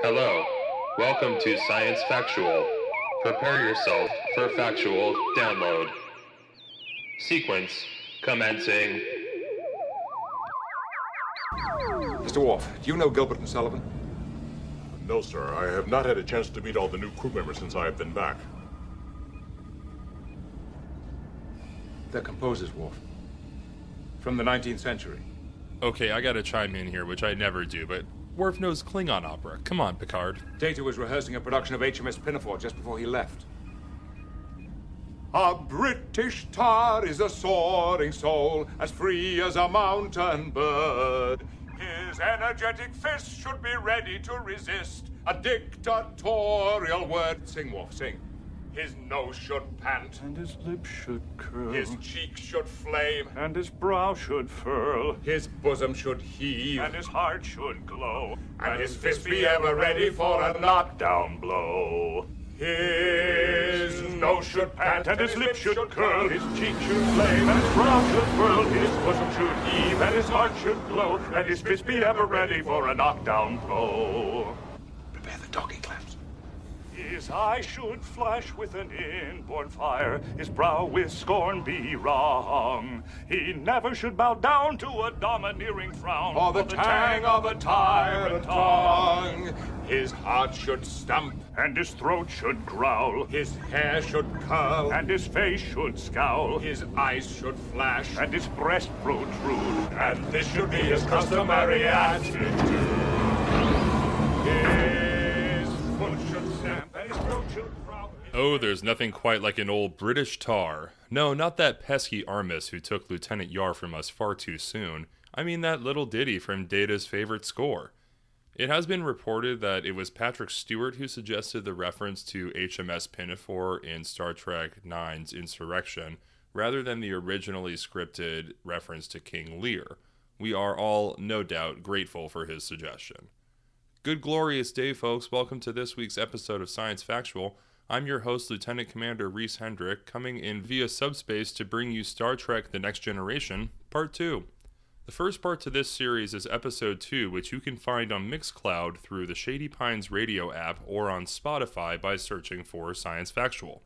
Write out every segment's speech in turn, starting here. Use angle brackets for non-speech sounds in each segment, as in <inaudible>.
Hello. Welcome to Science Factual. Prepare yourself for factual download. Sequence commencing. Mr. Worf, do you know Gilbert and Sullivan? No, sir. I have not had a chance to meet all the new crew members since I have been back. They're composers, Worf. From the 19th century. Okay, I gotta chime in here, which I never do, but Worf knows Klingon opera. Come on, Picard. Data was rehearsing a production of HMS Pinafore just before he left. A British tar is a soaring soul, as free as a mountain bird. His energetic fist should be ready to resist a dictatorial word. Sing, Worf, sing. His nose should pant, And his lips should curl. his cheeks should flame, and his brow should furl. his bosom should heave, And his heart should glow. and his fist be ever ready for a knockdown blow. His nose should pant, And his lips should curl, his cheek should flame, and his brow should furl, his bosom should heave, and his heart should glow, and his fist be ever ready for a knockdown blow. Prepare the docking clamps. His eye should flash with an inborn fire, his brow with scorn be wrong. He never should bow down to a domineering frown. or the tang of a tyrant tongue. His heart should stamp, And his throat should growl, his hair should curl, and his face should scowl, his eyes should flash, and his breast protrude. and this should be his customary attitude. Oh, there's nothing quite like an old British tar. No, not that pesky Armus who took Lieutenant Yar from us far too soon. I mean that little ditty from Data's favorite score. It has been reported that it was Patrick Stewart who suggested the reference to HMS Pinafore in Star Trek IX's Insurrection, rather than the originally scripted reference to King Lear. We are all, no doubt, grateful for his suggestion. Good glorious day, folks. Welcome to this week's episode of Science Factual. I'm your host, Lieutenant Commander Reese Hendrick, coming in via subspace to bring you Star Trek The Next Generation, Part 2. The first part to this series is Episode 2, which you can find on Mixcloud through the Shady Pines radio app or on Spotify by searching for Science Factual.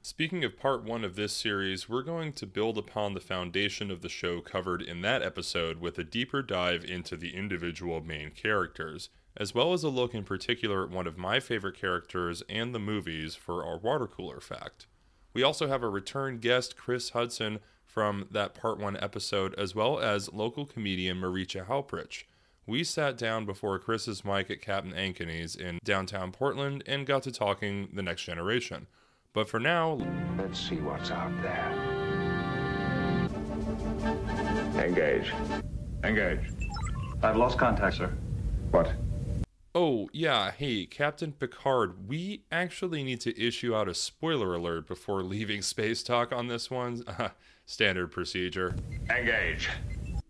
Speaking of part one of this series, we're going to build upon the foundation of the show covered in that episode with a deeper dive into the individual main characters, as well as a look in particular at one of my favorite characters and the movies for our water cooler fact. We also have a return guest, Chris Hudson, from that part one episode, as well as local comedian Marietje Hauprich. We sat down before Chris's mic at Captain Ankeney's in downtown Portland and got to talking the next generation. But for now, Let's see what's out there. Engage. Engage. I've lost contact, sir. What? Oh, yeah, hey, Captain Picard, we actually need to issue out a spoiler alert before leaving <laughs> space talk on this one. <laughs> Standard procedure. Engage.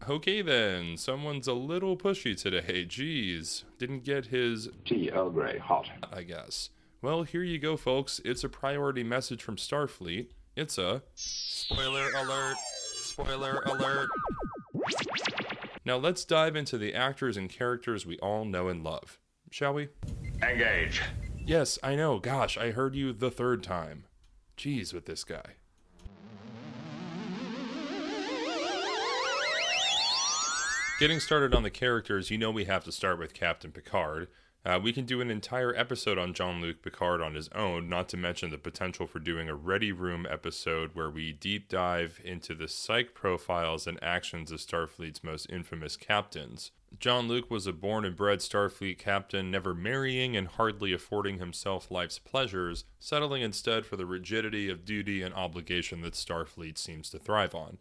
Okay, then, someone's a little pushy today. Jeez, didn't get his, Tea Earl Grey, hot. I guess. Well, here you go, folks. It's a priority message from Starfleet. It's a spoiler alert. Spoiler alert. Now let's dive into the actors and characters we all know and love. Shall we? Engage. Yes, I know. Gosh, I heard you the third time. Jeez, with this guy. Getting started on the characters, you know we have to start with Captain Picard. Uh, we can do an entire episode on Jean Luc Picard on his own, not to mention the potential for doing a Ready Room episode where we deep dive into the psych profiles and actions of Starfleet's most infamous captains. Jean Luc was a born and bred Starfleet captain, never marrying and hardly affording himself life's pleasures, settling instead for the rigidity of duty and obligation that Starfleet seems to thrive on.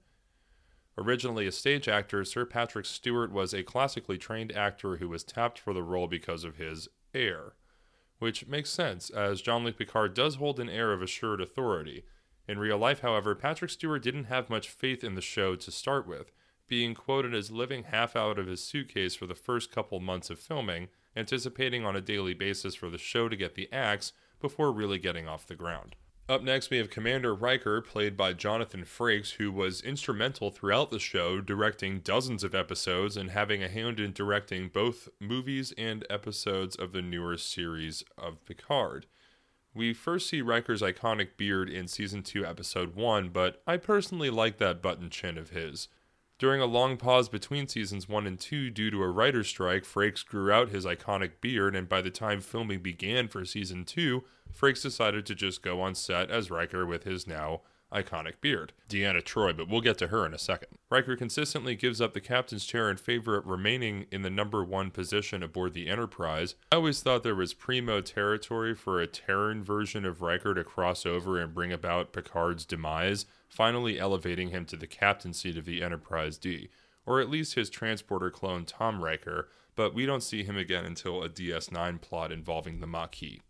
Originally a stage actor, Sir Patrick Stewart was a classically trained actor who was tapped for the role because of his air. Which makes sense, as Jean Luc Picard does hold an air of assured authority. In real life, however, Patrick Stewart didn't have much faith in the show to start with, being quoted as living half out of his suitcase for the first couple months of filming, anticipating on a daily basis for the show to get the axe before really getting off the ground. Up next, we have Commander Riker, played by Jonathan Frakes, who was instrumental throughout the show, directing dozens of episodes and having a hand in directing both movies and episodes of the newer series of Picard. We first see Riker's iconic beard in Season 2, Episode 1, but I personally like that button chin of his. During a long pause between seasons 1 and 2 due to a writer's strike, Frakes grew out his iconic beard, and by the time filming began for season 2, Frakes decided to just go on set as Riker with his now iconic beard. Deanna Troi, but we'll get to her in a second. Riker consistently gives up the captain's chair in favor of remaining in the number one position aboard the Enterprise. I always thought there was primo territory for a Terran version of Riker to cross over and bring about Picard's demise, finally elevating him to the captain seat of the Enterprise D, or at least his transporter clone Tom Riker, but we don't see him again until a DS9 plot involving the Maquis.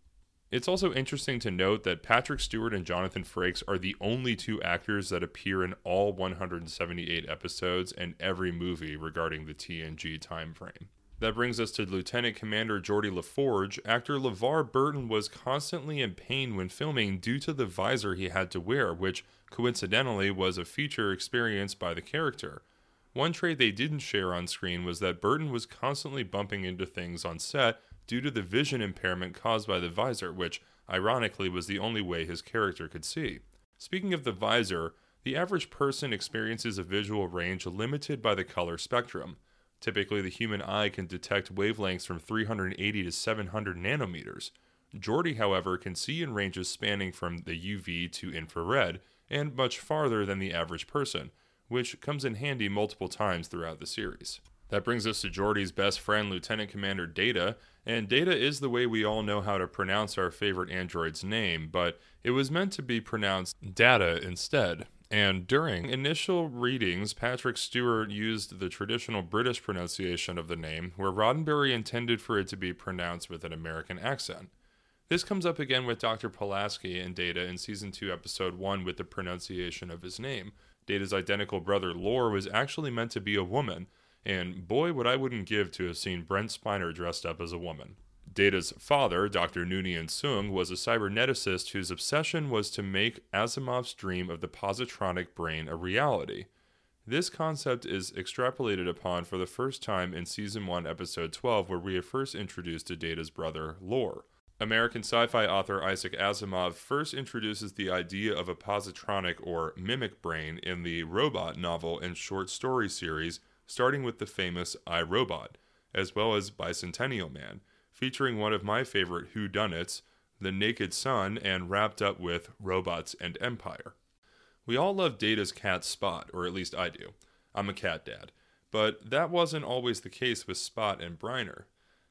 It's also interesting to note that Patrick Stewart and Jonathan Frakes are the only two actors that appear in all 178 episodes and every movie regarding the TNG timeframe. That brings us to Lieutenant Commander Geordi LaForge. Actor LeVar Burton was constantly in pain when filming due to the visor he had to wear, which coincidentally was a feature experienced by the character. One trait they didn't share on screen was that Burton was constantly bumping into things on set due to the vision impairment caused by the visor, which, ironically, was the only way his character could see. Speaking of the visor, the average person experiences a visual range limited by the color spectrum. Typically, the human eye can detect wavelengths from 380 to 700 nanometers. Geordi, however, can see in ranges spanning from the UV to infrared, and much farther than the average person, which comes in handy multiple times throughout the series. That brings us to Geordi's best friend, Lieutenant Commander Data, and Data is the way we all know how to pronounce our favorite android's name, but it was meant to be pronounced Data instead. And during initial readings, Patrick Stewart used the traditional British pronunciation of the name, where Roddenberry intended for it to be pronounced with an American accent. This comes up again with Dr. Pulaski in Data in Season 2, Episode 1 with the pronunciation of his name. Data's identical brother Lore was actually meant to be a woman, and boy, what I wouldn't give to have seen Brent Spiner dressed up as a woman. Data's father, Dr. Noonien Soong, was a cyberneticist whose obsession was to make Asimov's dream of the positronic brain a reality. This concept is extrapolated upon for the first time in Season 1, Episode 12, where we are first introduced to Data's brother, Lore. American sci fi author Isaac Asimov first introduces the idea of a positronic or mimic brain in the Robot novel and short story series starting with the famous I, Robot, as well as Bicentennial Man, featuring one of my favorite whodunits, The Naked Sun, and wrapped up with Robots and Empire. We all love Data's cat Spot, or at least I do. I'm a cat dad. But that wasn't always the case with Spot and Spiner.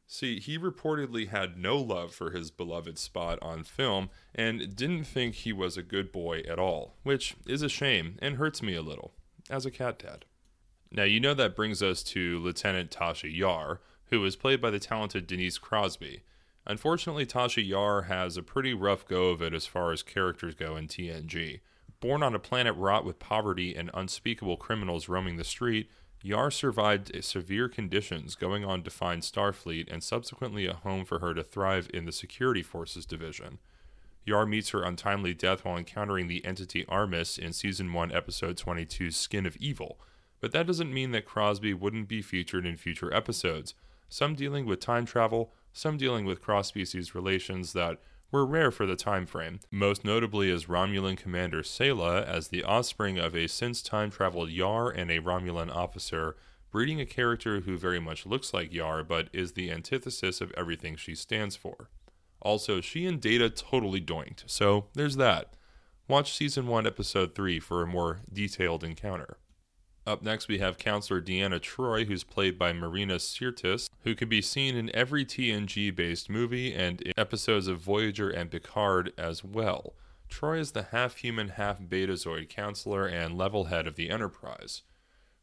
See, he reportedly had no love for his beloved Spot on film and didn't think he was a good boy at all, which is a shame and hurts me a little, as a cat dad. Now, you know that brings us to Lieutenant Tasha Yar, who is played by the talented Denise Crosby. Unfortunately, Tasha Yar has a pretty rough go of it as far as characters go in TNG. Born on a planet wrought with poverty and unspeakable criminals roaming the street, Yar survived severe conditions, going on to find Starfleet and subsequently a home for her to thrive in the Security Forces Division. Yar meets her untimely death while encountering the entity Armus in Season 1, Episode 22's Skin of Evil, but that doesn't mean that Crosby wouldn't be featured in future episodes, some dealing with time travel, some dealing with cross species relations that were rare for the time frame, most notably as Romulan Commander Sela as the offspring of a since time traveled Yar and a Romulan officer, breeding a character who very much looks like Yar but is the antithesis of everything she stands for. Also, she and Data totally doinked, so there's that. Watch Season 1, Episode 3 for a more detailed encounter. Up next, we have Counselor Deanna Troi, who's played by Marina Sirtis, who can be seen in every TNG based movie and in episodes of Voyager and Picard as well. Troi is the half human, half betazoid counselor and level head of the Enterprise.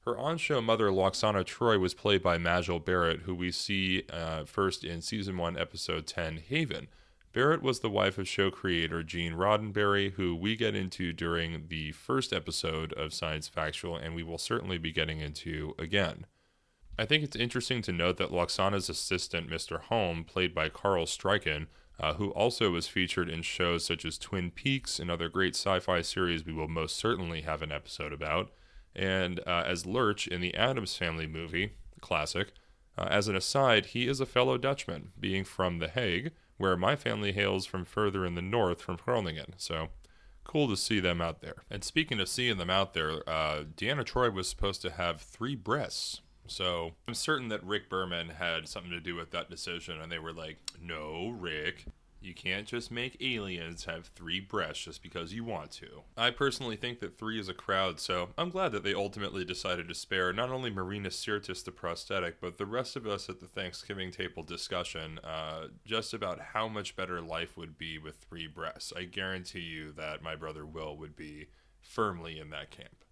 Her on show mother, Lwaxana Troi, was played by Majel Barrett, who we see uh, first in Season 1, Episode 10, Haven, Barrett was the wife of show creator Gene Roddenberry, who we get into during the first episode of Science Factual, and we will certainly be getting into again. I think it's interesting to note that Lwaxana's assistant, Mr. Homn, played by Carel Struycken, uh, who also was featured in shows such as Twin Peaks and other great sci fi series we will most certainly have an episode about, and uh, as Lurch in the Addams Family movie, classic. Uh, as an aside, he is a fellow Dutchman, being from The Hague, where my family hails from further in the north from Groningen. So cool to see them out there. And speaking of seeing them out there, uh, Deanna Troy was supposed to have three breasts. So I'm certain that Rick Berman had something to do with that decision, and they were like, "No, Rick, you can't just make aliens have three breasts just because you want to. I personally think that three is a crowd, so I'm glad that they ultimately decided to spare not only Marina Sirtis the prosthetic, but the rest of us at the Thanksgiving table discussion uh, just about how much better life would be with three breasts. I guarantee you that my brother Will would be firmly in that camp.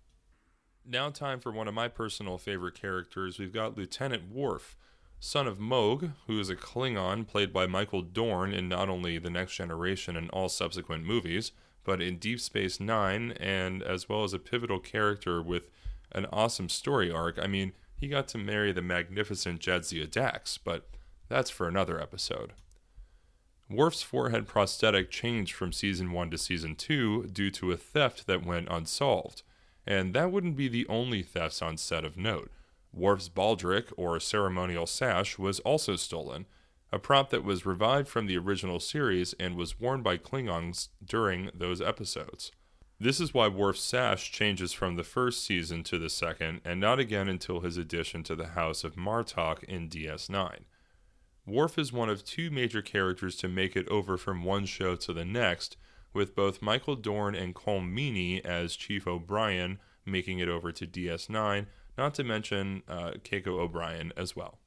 Now, time for one of my personal favorite characters. We've got Lieutenant Worf, son of Mogh, who is a Klingon played by Michael Dorn in not only The Next Generation and all subsequent movies, but in Deep Space Nine, and as well as a pivotal character with an awesome story arc. I mean, he got to marry the magnificent Jadzia Dax, but that's for another episode. Worf's forehead prosthetic changed from season 1 to season 2 due to a theft that went unsolved. And that wouldn't be the only thefts on set of note. Worf's baldric, or ceremonial sash, was also stolen, a prop that was revived from the original series and was worn by Klingons during those episodes. This is why Worf's sash changes from the first season to the second, and not again until his addition to the House of Martok in DS9. Worf is one of two major characters to make it over from one show to the next, with both Michael Dorn and Colm Meaney as Chief O'Brien making it over to DS9, not to mention uh, Keiko O'Brien as well.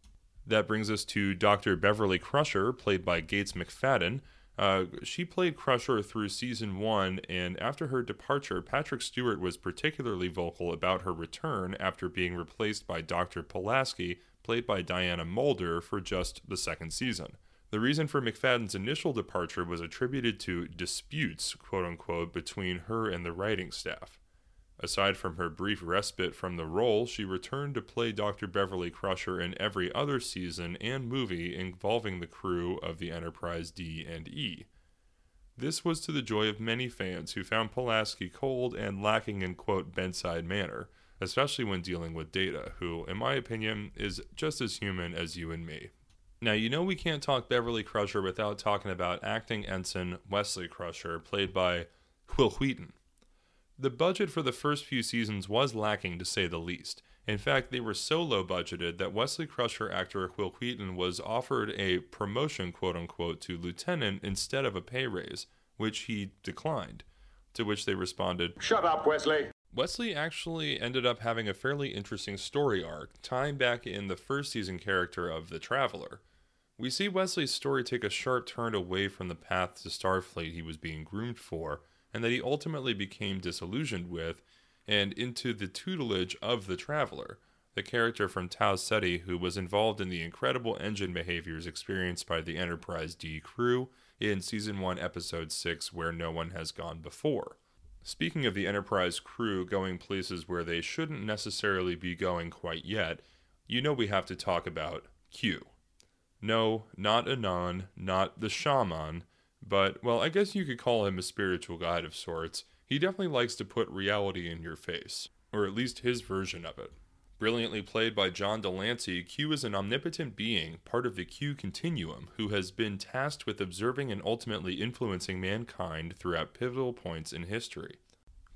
That brings us to Dr. Beverly Crusher, played by Gates McFadden. Uh, she played Crusher through season one, and after her departure, Patrick Stewart was particularly vocal about her return after being replaced by Dr. Pulaski, played by Diana Muldaur, for just the second season. The reason for McFadden's initial departure was attributed to disputes, quote unquote, between her and the writing staff. Aside from her brief respite from the role, she returned to play Dr. Beverly Crusher in every other season and movie involving the crew of the Enterprise D and E. This was to the joy of many fans who found Pulaski cold and lacking in quote bedside manner, especially when dealing with Data, who, in my opinion, is just as human as you and me. Now, you know we can't talk Beverly Crusher without talking about acting ensign Wesley Crusher, played by Wil Wheaton. The budget for the first few seasons was lacking to say the least. In fact, they were so low budgeted that Wesley Crusher actor Wil Wheaton was offered a promotion, quote unquote, to lieutenant instead of a pay raise, which he declined. To which they responded, Shut up, Wesley! Wesley actually ended up having a fairly interesting story arc, tying back in the first season character of the Traveler. We see Wesley's story take a sharp turn away from the path to Starfleet he was being groomed for, and that he ultimately became disillusioned with, and into the tutelage of the Traveler, the character from Tau Ceti who was involved in the incredible engine behaviors experienced by the Enterprise D crew in Season 1, Episode 6, Where No One Has Gone Before. Speaking of the Enterprise crew going places where they shouldn't necessarily be going quite yet, you know we have to talk about Q. No, not Anan, not the shaman, but, well, I guess you could call him a spiritual guide of sorts. He definitely likes to put reality in your face, or at least his version of it. Brilliantly played by John de Lancie, Q is an omnipotent being, part of the Q continuum, who has been tasked with observing and ultimately influencing mankind throughout pivotal points in history.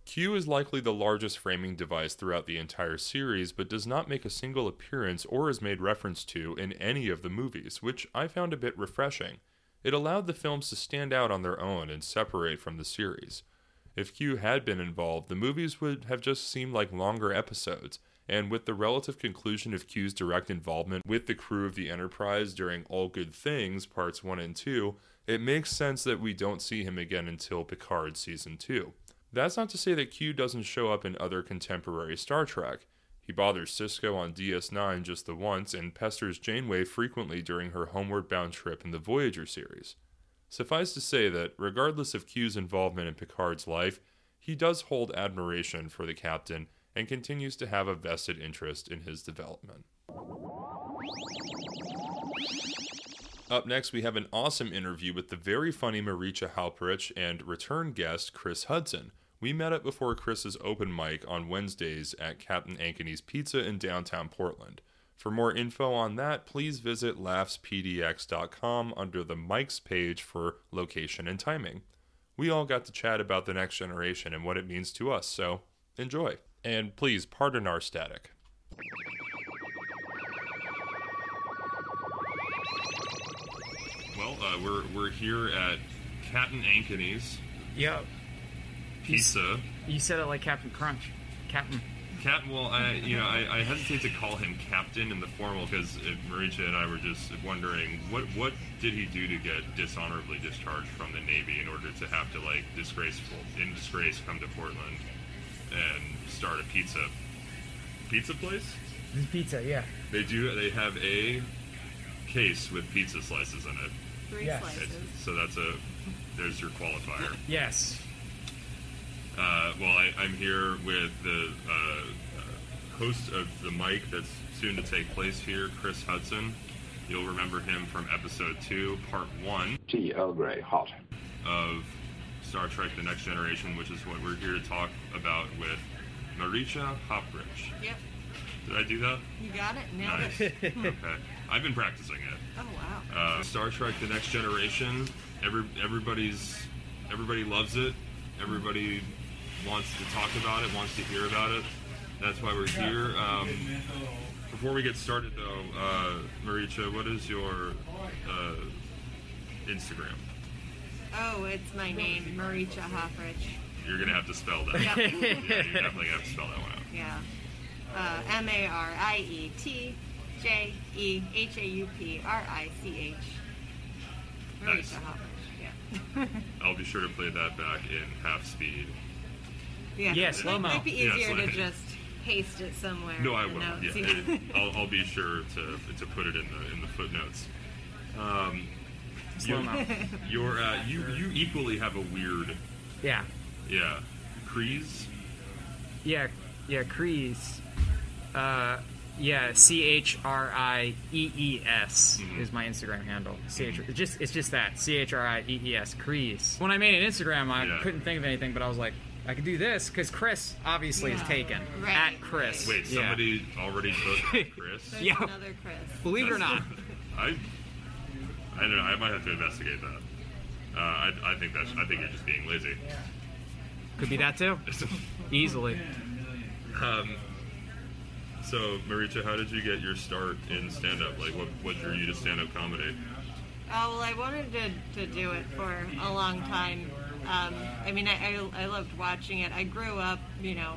Q is likely the largest framing device throughout the entire series, but does not make a single appearance or is made reference to in any of the movies, which I found a bit refreshing. It allowed the films to stand out on their own and separate from the series. If Q had been involved, the movies would have just seemed like longer episodes, and with the relative conclusion of Q's direct involvement with the crew of the Enterprise during All Good Things, parts 1 and 2, it makes sense that we don't see him again until Picard season 2. That's not to say that Q doesn't show up in other contemporary Star Trek. He bothers Sisko on DS9 just the once and pesters Janeway frequently during her homeward bound trip in the Voyager series. Suffice to say that, regardless of Q's involvement in Picard's life, he does hold admiration for the captain and continues to have a vested interest in his development. Up next, we have an awesome interview with the very funny Marietje Hauprich and return guest Chris Hudson. We met up before Chris's open mic on Wednesdays at Captain Ankeney's Pizza in downtown Portland. For more info on that, please visit laughspdx.com under the mics page for location and timing. We all got to chat about the next generation and what it means to us, so enjoy. And please pardon our static. Well, uh, we're, we're here at Captain Ankeney's Yep. Pizza. You said it like Captain Crunch. Captain. Cap, well, I you know I, I hesitate to call him captain in the formal because Marietje and I were just wondering what what did he do to get dishonorably discharged from the Navy in order to have to like disgraceful in disgrace come to Portland and start a pizza pizza place? This is pizza, yeah. They do. They have a case with pizza slices in it. Three Yes. slices. It's- so that's a there's your qualifier. Yes. Uh, well, I, I'm here with the uh, uh, host of the mic that's soon to take place here, Chris Hudson. You'll remember him from episode two, part one Tea Earl Grey, hot. of Star Trek The Next Generation, which is what we're here to talk about with Marietje Hauprich. Yep. Did I do that? You got it. Nailed Nice. it. <laughs> okay. I've been practicing it. Oh wow. Uh, Star Trek: The Next Generation. Every everybody's everybody loves it. Everybody wants to talk about it. Wants to hear about it. That's why we're here. Um, before we get started, though, uh, Marietje, what is your uh, Instagram? Oh, it's my name, Marietje Hauprich. You're gonna have to spell that. Yep. <laughs> yeah, you definitely have to spell that one out. Yeah. Uh, M A R I E T J E H A U P R I C H. Marietje Nice. Hauprich. Yeah. I'll be sure to play that back in half speed. Yeah. Yeah, It slow-mo. Might be Yeah, easier slow- to just paste it somewhere. No, I in the will. notes, Yeah, it, <laughs> I'll, I'll be sure to to put it in the in the footnotes. Um, Slow you, mo. you're uh, you you equally have a weird Yeah. yeah crease. Yeah. Yeah. Crease. Uh, yeah. C H R I E E S Mhm. is my Instagram handle. C H. It's just it's just that C H R I E E S. Crease. When I made an Instagram, I Yeah. couldn't think of anything, but I was like, I could do this because Chris obviously is Yeah. taken Right, at Chris. Wait, Yeah. somebody already took <laughs> Chris. There's Yeah. another Chris. Believe it or not. <laughs> I I don't know. I might have to investigate that. Uh, I, I think that's I think you're just being lazy. Could be that too. <laughs> Easily. um, so Marietje, how did you get your start in stand up? Like, what what drew you to stand up comedy? Oh well, I wanted to, to do it for a long time. Um, I mean, I, I, I loved watching it. I grew up, you know,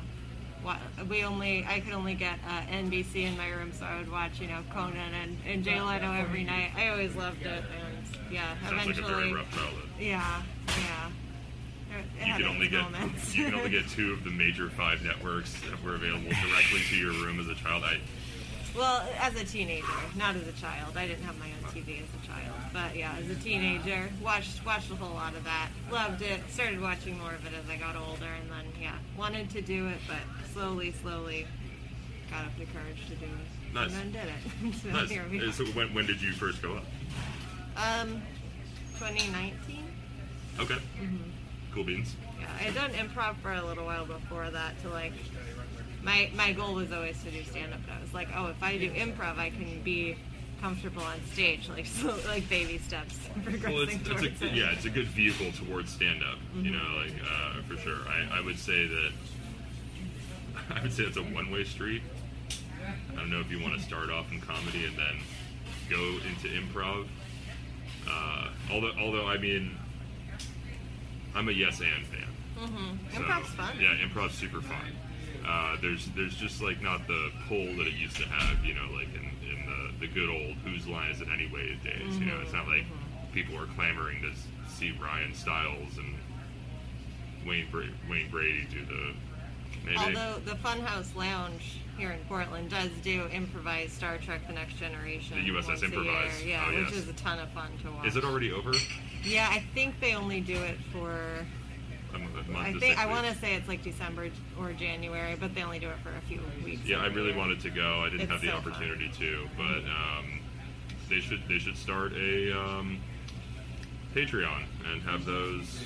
we only I could only get uh, NBC in my room, so I would watch, you know, Conan and, and Jay Leno every night. I always loved it, and yeah, Sounds like a eventually, very rough childhood. yeah, yeah. It- it You can only get moments. you can only get <laughs> two of the major five networks that were available directly to your room as a child. I Well, as a teenager, not as a child. I didn't have my own TV as a child, but yeah, as a teenager, watched watched a whole lot of that. Loved it. Started watching more of it as I got older, and then yeah, wanted to do it, but slowly, slowly got up the courage to do it, Nice. and then did it. <laughs> so nice. here we are. So when when did you first go up? Um, 2019. Okay. Mm-hmm. Cool beans. Yeah, I had done improv for a little while before that to like my my goal was always to do stand up. I was like, oh, if I do improv, I can be comfortable on stage, like <laughs> so, like baby steps, <laughs> progressing Well, it's, towards it's a, it. yeah, it's a good vehicle towards stand up. You know, like uh, for sure. I, I would say that <laughs> I would say it's a one way street. I don't know if you want to start off in comedy and then go into improv. Uh, although, although I mean, I'm a yes and fan. Mm-hmm. So, Improv's fun. Yeah, improv's super fun. Uh, there's there's just like not the pull that it used to have, you know, like in, in the, the good old whose line is it anyway days. You know, it's not like people are clamoring to see Ryan Stiles and Wayne Bra- Wayne Brady do the maybe. Although the Funhouse Lounge here in Portland does do improvised Star Trek: The Next Generation. The USS once a year. Improvised. yeah, Oh, which yes. is a ton of fun to watch. is it already over? Yeah, I think they only do it for. A m- a month I to think I want to say it's like December or January, but they only do it for a few weeks. Yeah, I really year. wanted to go. I didn't It's have the so fun. opportunity to, but um, they should they should start a um, Patreon and have those.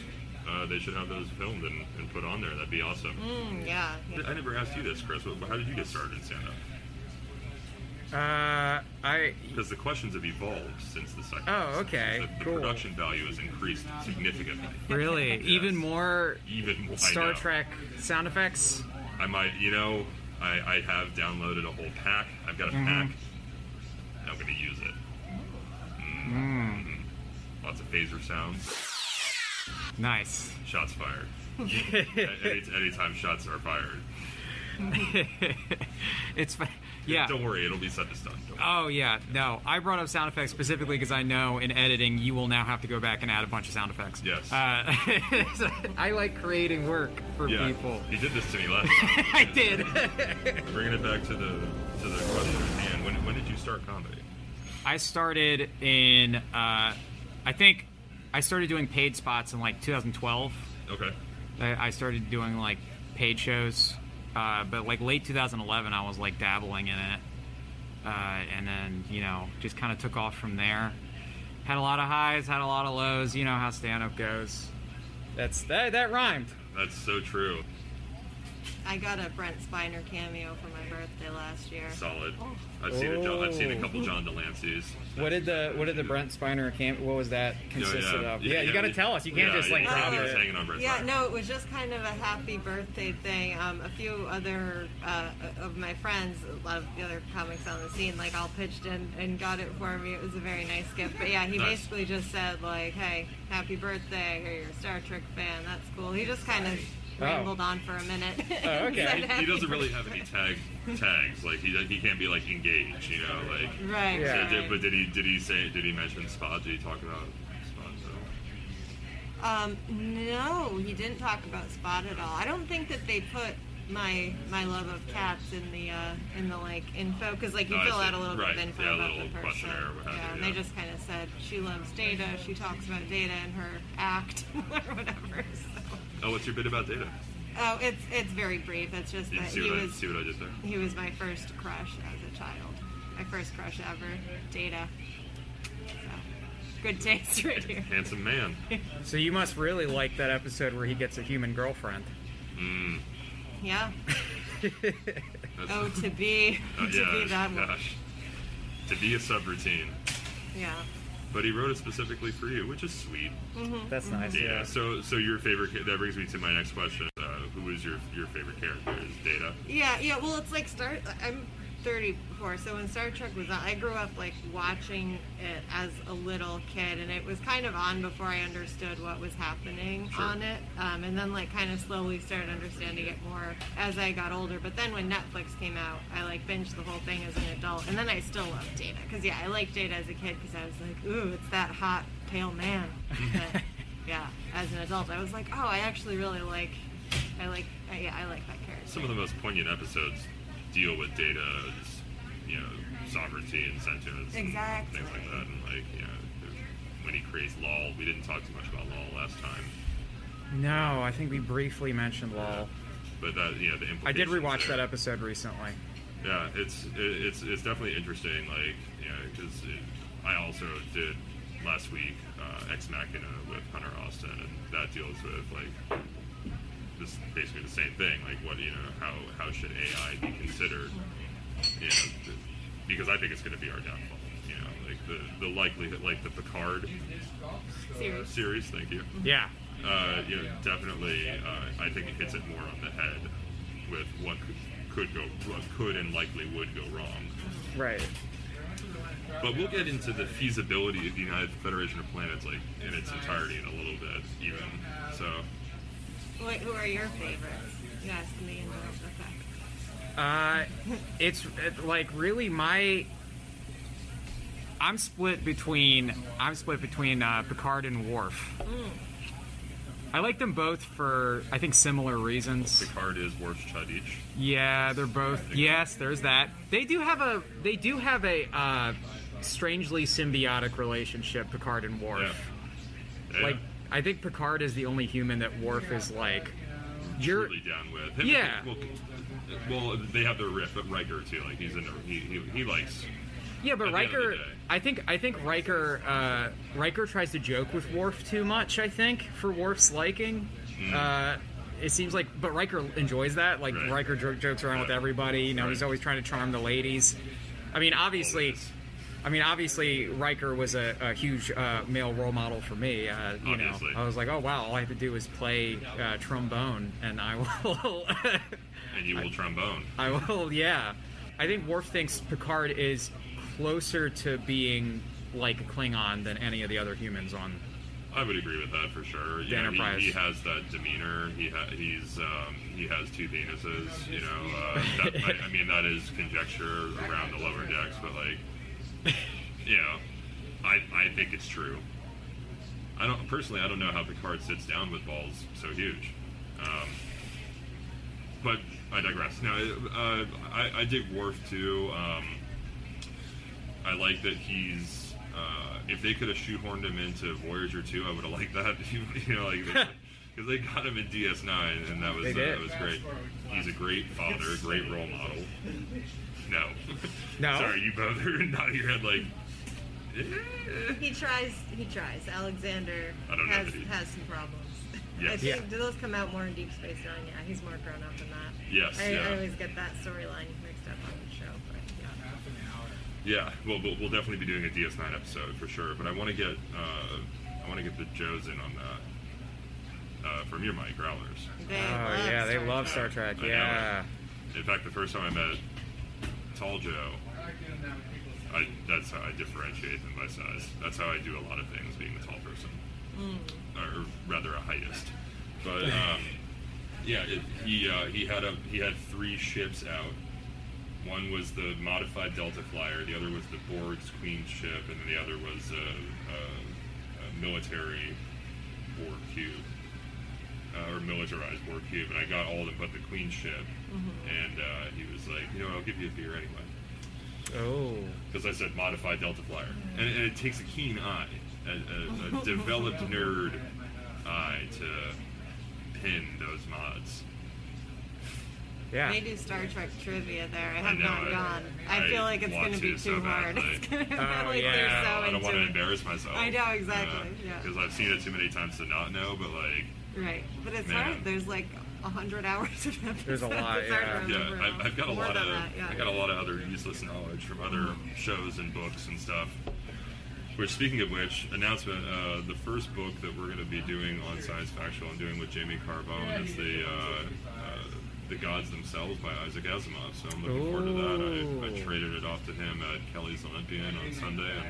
Uh, they should have those filmed and, and put on there. That'd be awesome. Mm, yeah. I never asked you this, Chris. How did you get started in stand up? Uh, I Because the questions have evolved since the second. Oh, okay, The, the cool. production value has increased significantly. really Yes. even more Even more. Star. Trek sound effects. I might, you know, I, I have downloaded a whole pack. I've got a Mhm. pack. I'm going to use it. Mm. Lots of phaser sounds. Nice. Shots fired. <laughs> Any, anytime shots are fired. <laughs> it's fi- yeah. Don't worry, it'll be set to stun. Oh yeah, no. I brought up sound effects specifically because I know in editing you will now have to go back and add a bunch of sound effects. Yes. Uh, <laughs> I like creating work for yeah, people. he did this to me last <laughs> time. I did. <laughs> Bringing it back to the to the question at hand. When, when did you start comedy? I started in, uh, I think, I started doing paid spots in like 2012. Okay. I, I started doing like paid shows, uh, but like late 2011, I was like dabbling in it, uh, and then you know just kind of took off from there. Had a lot of highs, had a lot of lows. You know how stand-up goes. That's that. That rhymed. That's so true. I got a Brent Spiner cameo for my birthday last year. Solid. I've seen a John, I've seen a couple Oh. John de Lancie's. What did the What did the Brent Spiner camp? What was that consisted yeah. of? Yeah, Yeah, you yeah, got to tell us. You can't yeah, just like yeah, drop he it. hanging on Brent Yeah, Spiner. no, it was just kind of a happy birthday thing. Um, a few other uh, of my friends, a lot of the other comics on the scene, like all pitched in and got it for me. It was a very nice gift. But yeah, he Nice. basically just said like, "Hey, happy birthday! I hear you're a Star Trek fan. That's cool." He just kind of Oh. Rambled on for a minute. Oh, <laughs> okay. Said He, he doesn't really have any tag tags. Like he he can't be like engaged, you know, like. Right, So right. did- but did he did he say did he mention Spot? Did he talk about Spot? So? Um, no, he didn't talk about Spot at all. I don't think that they put my my love of cats in the uh, in the like info because like you Oh, I fill see. out a little Right. bit of info Yeah, a about little the person. questionnaire or what have yeah, you, and yeah. they just kind of said she loves Data. She talks about Data in her act <laughs> or whatever. So. Oh, what's your bit about Data? Oh, it's it's very brief. It's just You that he what I was see what I did there? he was my first crush as a child. My first crush ever. Data. So, good taste right here. Handsome man. <laughs> So you must really like that episode where he gets a human girlfriend. Mm. Yeah. <laughs> That's- Oh, to be Oh, to yeah, be that one. gosh. To be a subroutine. Yeah. But he wrote it specifically for you, which is sweet. Mhm, That's mhm. nice. Yeah. Yeah. So, so your favorite that brings me to my next question. Uh, who is your your favorite character? Is Data? Yeah, yeah. Well, it's like start. I'm 34, so when Star Trek was on, I grew up like watching it as a little kid, and it was kind of on before I understood what was happening Sure. on it. Um, and then like kind of slowly started understanding it more as I got older. But then when Netflix came out, I like binged the whole thing as an adult, and then I still loved Data because yeah, I liked Data as a kid because I was like, ooh, it's that hot pale man. But, <laughs> yeah, as an adult, I was like, oh, I actually really like. I like, I, yeah, I like that character. Some of the most poignant episodes deal with Data's, you know, sovereignty and sentience and Exactly. things like that. And like, you know, when he creates Lore, we didn't talk too much about Lore last time, No, I think we briefly mentioned Lore. but that you know the I did rewatch there. that episode recently. Yeah, it's it's it's definitely interesting. Like, you know, because I also did last week uh, Ex Machina with Hunter Austin, and that deals with like this basically the same thing. Like, what you know, how how should AI be considered? You know, th- because I think it's going to be our downfall. You know, like the the likelihood, like the Picard Series. series. Thank you. Yeah. Uh, you know, definitely, uh, I think it hits it more on the head with what could, could go, what could and likely would go wrong. Right. But we'll get into the feasibility of the United Federation of Planets, like in its entirety, in a little bit, even. So, Wait, who are your favorites? You asked me in the effect. Uh, it's it, like really my. I'm split between I'm split between uh, Picard and Worf. I like them both for I think similar reasons. Picard is Worf's Cha'DIch. Yeah, they're both. Yes, there's that. They do have a. They do have a uh, strangely symbiotic relationship, Picard and Worf. Yeah. Like, I think Picard is the only human that Worf is like. You're. Down with. Him, Yeah. Well, well, they have their riff, but Riker too. Like he's in. A, he, he he likes Yeah, but at the end of the Riker. I think I think Riker uh, Riker tries to joke with Worf too much. I think for Worf's liking. Uh, it seems like, but Riker enjoys that. Like Right. Riker jokes around with everybody. You know, he's always trying to charm the ladies. I mean, obviously, Always. I mean, obviously, Riker was a, a huge uh, male role model for me. Uh, you Obviously. know, I was like, oh wow, all I have to do is play uh, trombone, and I <laughs> will. and you will trombone. I will, yeah. I think Worf thinks Picard is closer to being like a Klingon than any of the other humans on. I would agree with that for sure. You The know, Enterprise. He, he has that demeanor. He ha- he's um, he has two penises. You know, uh, that, I, I mean that is conjecture around the lower decks, but like, <laughs> know, I I think it's true. I don't personally. I don't know how Picard sits down with balls so huge. Um, but I digress. Now, uh, I, I dig Worf too. Um, I like that he's. Uh, if they could have shoehorned him into Voyager 2, I would have liked that. <laughs> you know, like <laughs> because they got him in DS9, and that was uh, that was great. He's a great father, great role model. No, No? <laughs> Sorry, you both are <laughs> nodding your head like. eh. He tries. He tries. Alexander I don't know has that he- has some problems. Yes. I think Yeah. do those come out more in Deep Space Nine? Yeah, he's more grown up than that. Yes, I, yeah. I always get that storyline mixed up on the show, but yeah. Yeah, well, we'll, we'll definitely be doing a DS9 episode for sure. But I want to get uh, I want to get the Joes in on that uh, from your mic growlers. They Oh love yeah, they Star love Trek. Star Trek. I know Yeah. In fact, the first time I met Tall Joe, I, that's how I differentiate them by size. That's how I do a lot of things, being the tall person, or rather a heightist. But um, yeah, it, he uh, he had a he had three ships out. One was the modified Delta Flyer, the other was the Borg's Queen ship, and then the other was a, a, a military Borg cube uh, or militarized Borg cube, and I got all of them but the Queen ship. And uh, he was like, you know, I'll give you a beer anyway, Oh. because I said modified Delta Flyer, and, and it takes a keen eye, a, a, a <laughs> developed nerd eye to pin those mods. Yeah. They do Star Trek trivia there. I I have know, not I- gone. I, I feel like it's going to be to so too hard. badly. <laughs> It's going to Oh, feel like yeah. they're so I don't want to embarrass myself. I know, exactly, yeah. Because I've seen it too many times to not know, but like, Right, but it's Man. hard. There's like a hundred hours of episodes. There's a lot, It's yeah. yeah, I've. I've got a More lot of that, yeah. I got a lot of other useless knowledge from other shows and books and stuff. Which, speaking of which, announcement: uh, the first book that we're going to be doing on Science Factual and doing with Jamie Carbone is the uh, uh, the Gods Themselves by Isaac Asimov. So I'm looking forward to that. I, I traded it off to him at Kelly's Olympian on Sunday, and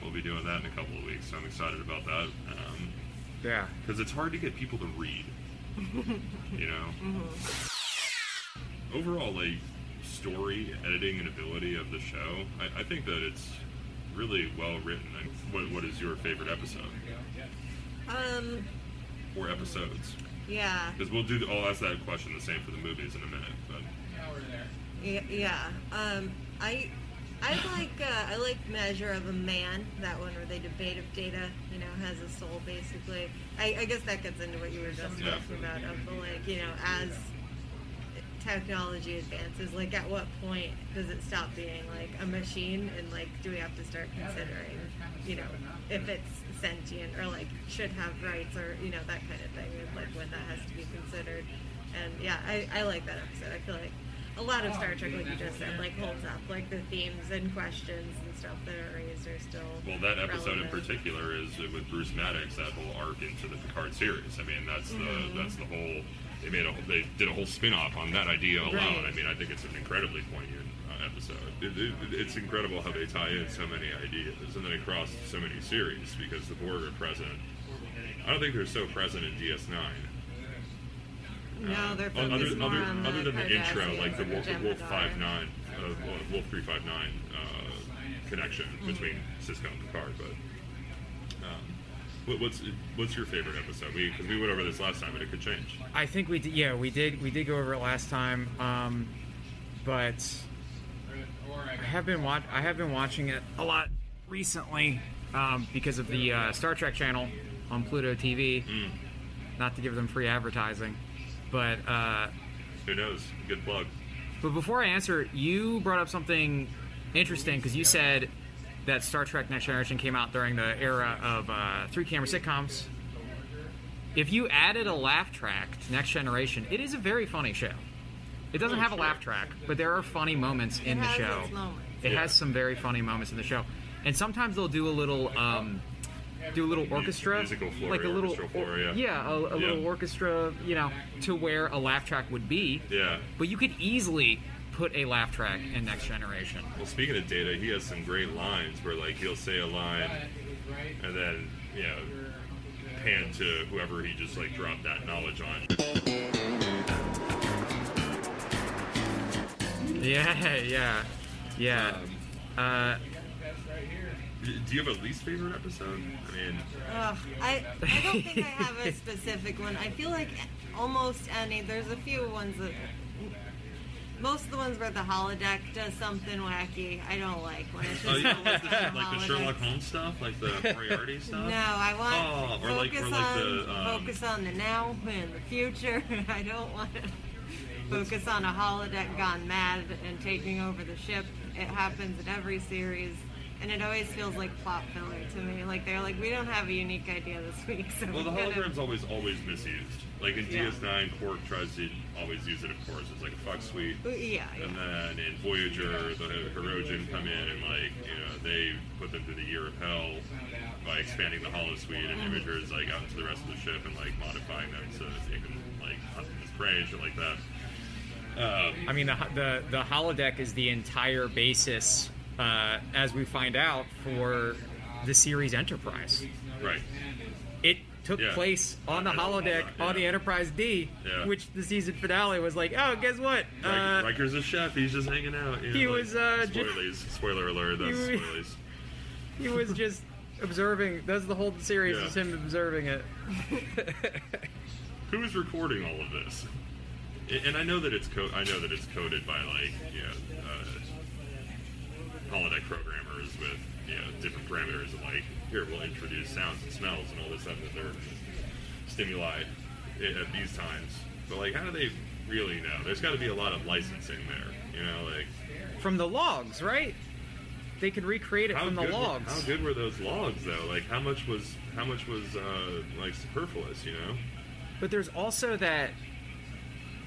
we'll be doing that in a couple of weeks. So I'm excited about that. Um, Yeah. because it's hard to get people to read. <laughs> you know. Overall, like story, editing, and ability of the show, I, I think that it's really well written. What what is your favorite episode Um, or episodes? yeah, Because we'll do. I'll ask that question the same for the movies in a minute. But yeah, yeah. Um, I, I like uh, I like Measure of a Man. That one where they debate if data, you know, has a soul. Basically, I, I guess that gets into what you were just Yeah. talking about of the like, you know, as technology advances, like at what point does it stop being like a machine and like do we have to start considering, you know, if it's sentient or like should have rights or you know that kind of thing, like when that has to be considered. And yeah, I, I like that episode. I feel like a lot of Star Trek, like you just said, like holds up. Like the themes and questions and stuff that are raised are still. well, that episode in particular is with Bruce Maddox. That whole arc into the Picard series. I mean, that's the Mm-hmm. that's the whole. They made a they did a whole spin off on that idea alone. Right. I mean, I think it's an incredibly poignant uh, episode. It, it, it's incredible how they tie in so many ideas and then across so many series because the Borg are present. I don't think they're so present in DS9. No, they're Uh, other, focused more other, on other the than the intro, Cardassians like the and Wolf, Wolf Jem'Hadar. Five Nine, uh, Wolf- Wolf Three Five Nine uh, connection Mm-hmm. between Sisko and Picard. But um, what, what's what's your favorite episode? We because we went over this last time, but it could change. I think we did. Yeah, we did. We did go over it last time. Um, but I have been watch. I have been watching it a lot recently um, because of the uh, Star Trek channel on Pluto TV. Not to give them free advertising, but uh, Who knows? Good plug. but before I answer, you brought up something interesting because you said that Star Trek Next Generation came out during the era of uh, three camera sitcoms. If you added a laugh track to Next Generation, it is a very funny show. It doesn't Oh, have a laugh track, but there are funny moments in the has show. its moments. It Yeah. has some very funny moments in the show, and sometimes they'll do a little, um, do a little orchestra, musical floor, like a little, floor, yeah. yeah, a, a Yeah. little orchestra, you know, to where a laugh track would be. Yeah. But you could easily put a laugh track in Next Generation. Well, speaking of Data, he has some great lines where like he'll say a line, and then you know, pan to whoever he just like dropped that knowledge on. Yeah, yeah, yeah. uh, Do you have a least favorite episode? I mean, Ugh, I, I don't think I have a specific one. I feel like almost any. There's a few ones that. Most of the ones where the holodeck does something wacky, I don't like. When it's just oh, you don't <laughs> like the, like the holodeck. Sherlock Holmes stuff, like the Moriarty <laughs> stuff. No, I want Oh, or like- focus or like on the, um, focus on the now and the future. <laughs> I don't want to focus on a holodeck gone mad and taking over the ship. It happens in every series, and it always feels like plot filler to me. Like they're like, we don't have a unique idea this week, so Well, the we gotta- hologram's always always misused. Like in Yeah. DS9, Quark tries to always use it. Of course, it's like a fuck suite. Uh, Yeah, yeah. And then in Voyager, the Hirogen come in and like you know they put them through the year of hell by expanding the holo suite and Mm-hmm. Imagers like out into the rest of the ship and like modifying them so that they can like hunt them as prey and shit like that. Um, I mean, the, the the holodeck is the entire basis, uh, as we find out, for the series Enterprise. right. It took Yeah. place on the holodeck yeah. on the Enterprise D, Yeah. which the season finale was like, oh, guess what? Uh, Riker's a chef. He's just hanging out. You know, he like, was, uh, ju- spoilies. Spoiler alert. That's <laughs> He was- spoilies. he was just observing. That's the whole series is him observing it. Who's recording all of this? And I know that it's co- I know that it's coded by like you know uh, holodeck with you know different parameters of like here we'll introduce sounds and smells and all this stuff that they're stimuli at these times. But like, how do they really know? There's got to be a lot of licensing there. You know, like From the logs, right? They could recreate it from the good, were- logs. how good were those logs though? Like, how much was how much was uh, like superfluous? You know. But there's also that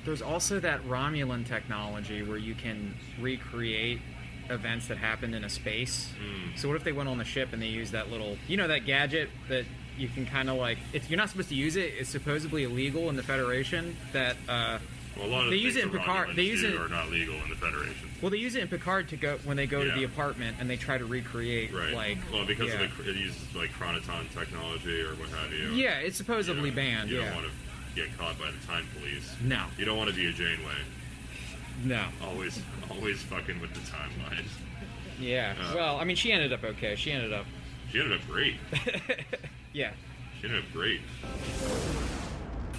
there's also that Romulan technology where you can recreate events that happened in a space. Hmm. So what if they went on the ship and they used that little, you know, that gadget that you can kind of like, if you're not supposed to use it, it's supposedly illegal in the Federation. That uh, Well, a lot of they the use it in Picard. They use it. are not legal in the Federation. Well, they use it in Picard to go when they go to the apartment and they try to recreate Right. like. well, because yeah. of the, it uses like chronoton technology or what have you. Yeah, it's supposedly You know, banned. You yeah. don't want to get caught by the time police. No. You don't want to be a Janeway. <laughs> No. Always, always fucking with the timelines. Yeah. Uh, well, I mean, she ended up okay. She ended up. She ended up great. <laughs> Yeah. She ended up great.